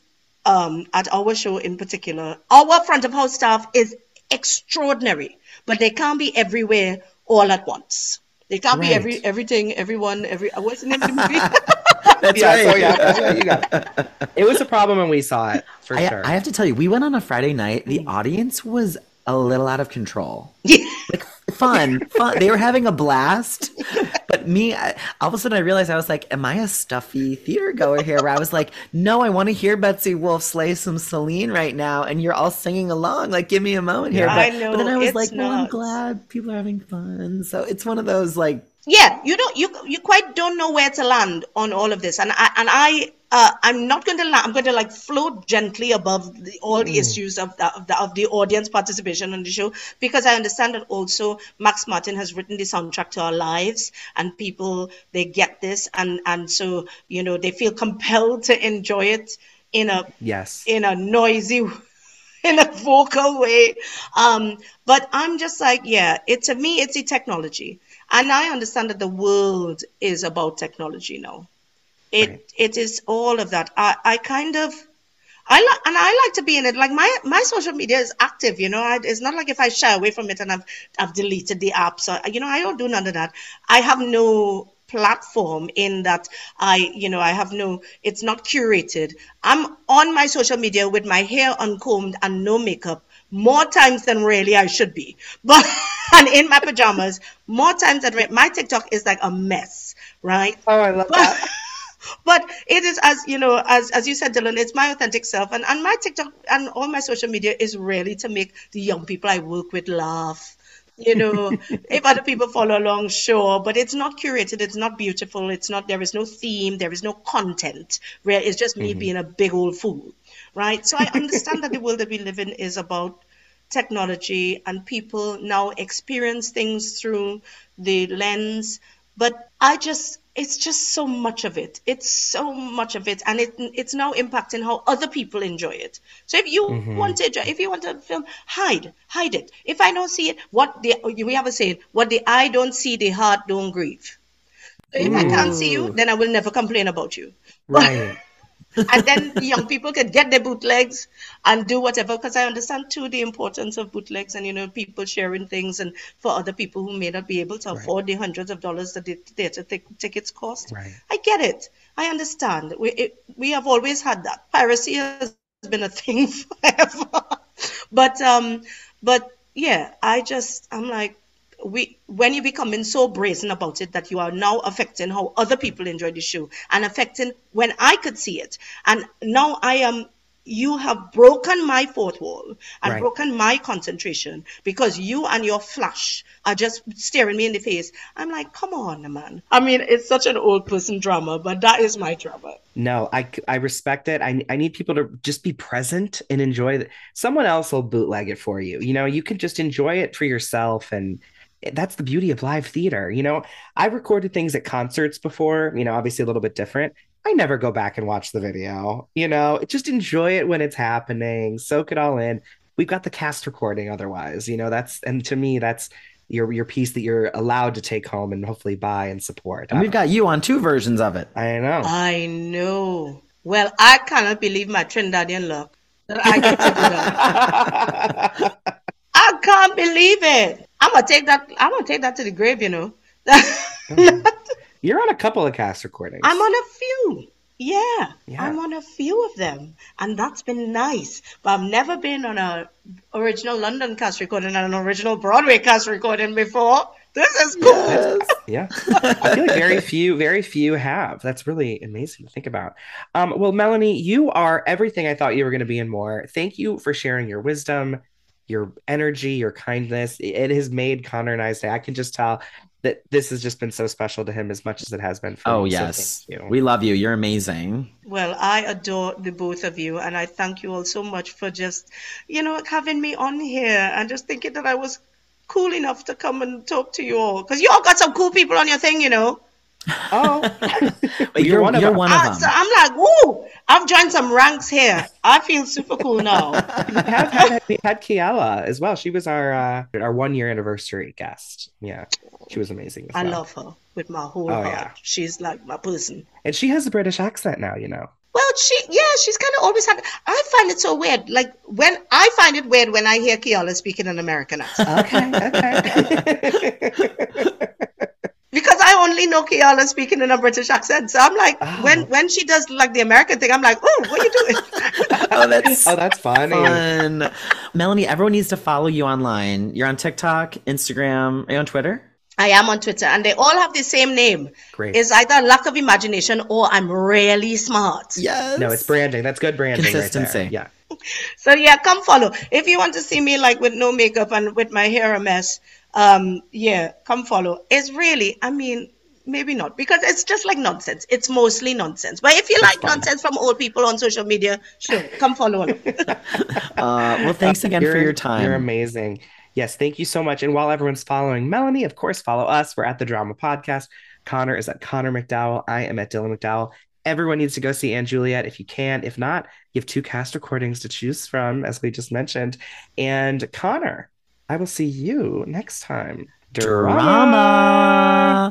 um, at our show in particular. Our front of house staff is extraordinary, but they can't be everywhere all at once. They can't be every everything, everyone, every. What's the name of the movie? That's yeah, right. so yeah, that's right, you got it. It was a problem when we saw it for I, sure. I have to tell you, we went on a Friday night. The mm. audience was a little out of control. Yeah. Like fun, fun. They were having a blast. But me, I, all of a sudden, I realized I was like, "Am I a stuffy theater goer here?" Where I was like, "No, I want to hear Betsy Wolfe slay some Celine right now," and you're all singing along. Like, give me a moment here. Yeah. But, I know, but then I was it's like, "Well, I'm glad people are having fun." So it's one of those like yeah you don't you you quite don't know where to land on all of this. And i and i uh, i'm not going to la- i'm going to like float gently above the, all the issues of the, of the of the audience participation on the show because i understand that also max martin has written the soundtrack to our lives and people they get this and and so you know they feel compelled to enjoy it in a yes. in a noisy in a vocal way. Um but i'm just like yeah it to me it's the technology and i understand that the world is about technology now it Right. it is all of that i i kind of I like and I like to be in it. Like my my social media is active, you know. I, it's not like if I shy away from it and I've I've deleted the app. So you know, I don't do none of that. I have no platform in that I, you know, I have no. It's not curated. I'm on my social media with my hair uncombed and no makeup more times than really I should be, but and in my pajamas more times than my TikTok is like a mess, right? Oh, I love that. but it is as you know as as you said dylan it's my authentic self and and my tiktok and all my social media is really to make the young people i work with laugh you know if other people follow along sure but it's not curated it's not beautiful it's not there is no theme there is no content where it's just me mm-hmm. being a big old fool right? So i understand that the world that we live in is about technology and people now experience things through the lens but i just it's just so much of it. It's so much of it and it it's now impacting how other people enjoy it. So if you mm-hmm. want to enjoy if you want to film hide hide it. If i don't see it what the we have a saying what the eye don't see the heart don't grieve. So if i can't see you then i will never complain about you. Right. And then the young people can get their bootlegs and do whatever because i understand too the importance of bootlegs and you know people sharing things and for other people who may not be able to afford the hundreds of dollars that the theater tic- tickets cost. Right. i get it. I understand. We it, we have always had that. Piracy has been a thing forever. But um but yeah i just i'm like we when you becoming so brazen about it that you are now affecting how other people enjoy the show and affecting when I could see it. And now I am you have broken my fourth wall and Right. broken my concentration because you and your flash are just staring me in the face. I'm like, come on, man. I mean, it's such an old person drama, but that is my drama. No, I, I respect it. I, I need people to just be present and enjoy it. Someone else will bootleg it for you. You know, you can just enjoy it for yourself. And that's the beauty of live theater. You know, I recorded things at concerts before, you know, obviously a little bit different. I never go back and watch the video. You know, just enjoy it when it's happening, soak it all in. We've got the cast recording otherwise, you know, that's, and to me, that's your, your piece that you're allowed to take home and hopefully buy and support. and we've got you on two versions of it. I know. I know. Well, I cannot believe my Trinidadian luck that I get to do that. I can't believe it. I'm gonna take that. I'm gonna take that to the grave. You know. You're on a couple of cast recordings. I'm on a few. Yeah, Yeah. I'm on a few of them, and that's been nice. But I've never been on a original London cast recording and an original Broadway cast recording before. This is cool. Yeah. I feel like very few, very few have. That's really amazing to think about. Um, well, Melanie, you are everything I thought you were going to be and more. Thank you for sharing your wisdom, your energy, your kindness. It has made Connor and I say, I can just tell that this has just been so special to him as much as it has been for Oh me. So yes, thank you. we love you. You're amazing. Well, I adore the both of you, and I thank you all so much for just, you know, having me on here and just thinking that I was cool enough to come and talk to you all. Because you all got some cool people on your thing, you know. Oh, Wait, you're, one of you're them. one of them. so I'm like, woo! I've joined some ranks here. I feel super cool now. we have had, we had Keala as well. She was our uh, our one year anniversary guest. Yeah, she was amazing. As I well. love her with my whole Oh, heart. yeah. She's like my person. and she has a British accent now. You know. Well, she, yeah, she's kind of always had. I find it so weird. Like when I find it weird when I hear Keala speaking an American accent Okay. Okay. because I only know Keala speaking in a British accent. So I'm like, Oh. when when she does like the American thing, I'm like, oh, what are you doing? oh, that's oh, that's funny. fun. Melanie, everyone needs to follow you online. You're on TikTok, Instagram, are you on Twitter? I am on Twitter, and they all have the same name. Great. It's either lack of imagination or I'm really smart. Yes. no, it's branding. That's good branding. right there. Consistency. Yeah. So yeah, come follow. If you want to see me like with no makeup and with my hair a mess, um, yeah, come follow. It's really, I mean, maybe not because it's just like nonsense. It's mostly nonsense. But if you like fine. nonsense from old people on social media, sure, come follow. Uh, well, thanks again for You're- your time. You're amazing. Yes, thank you so much. And while everyone's following Melanie, of course, follow us. We're at the Drama Podcast. Connor is at Connor McDowell. I am at Dylan McDowell. Everyone needs to go see & Juliet if you can. If not, you have two cast recordings to choose from, as we just mentioned. And Connor, I will see you next time. Drama.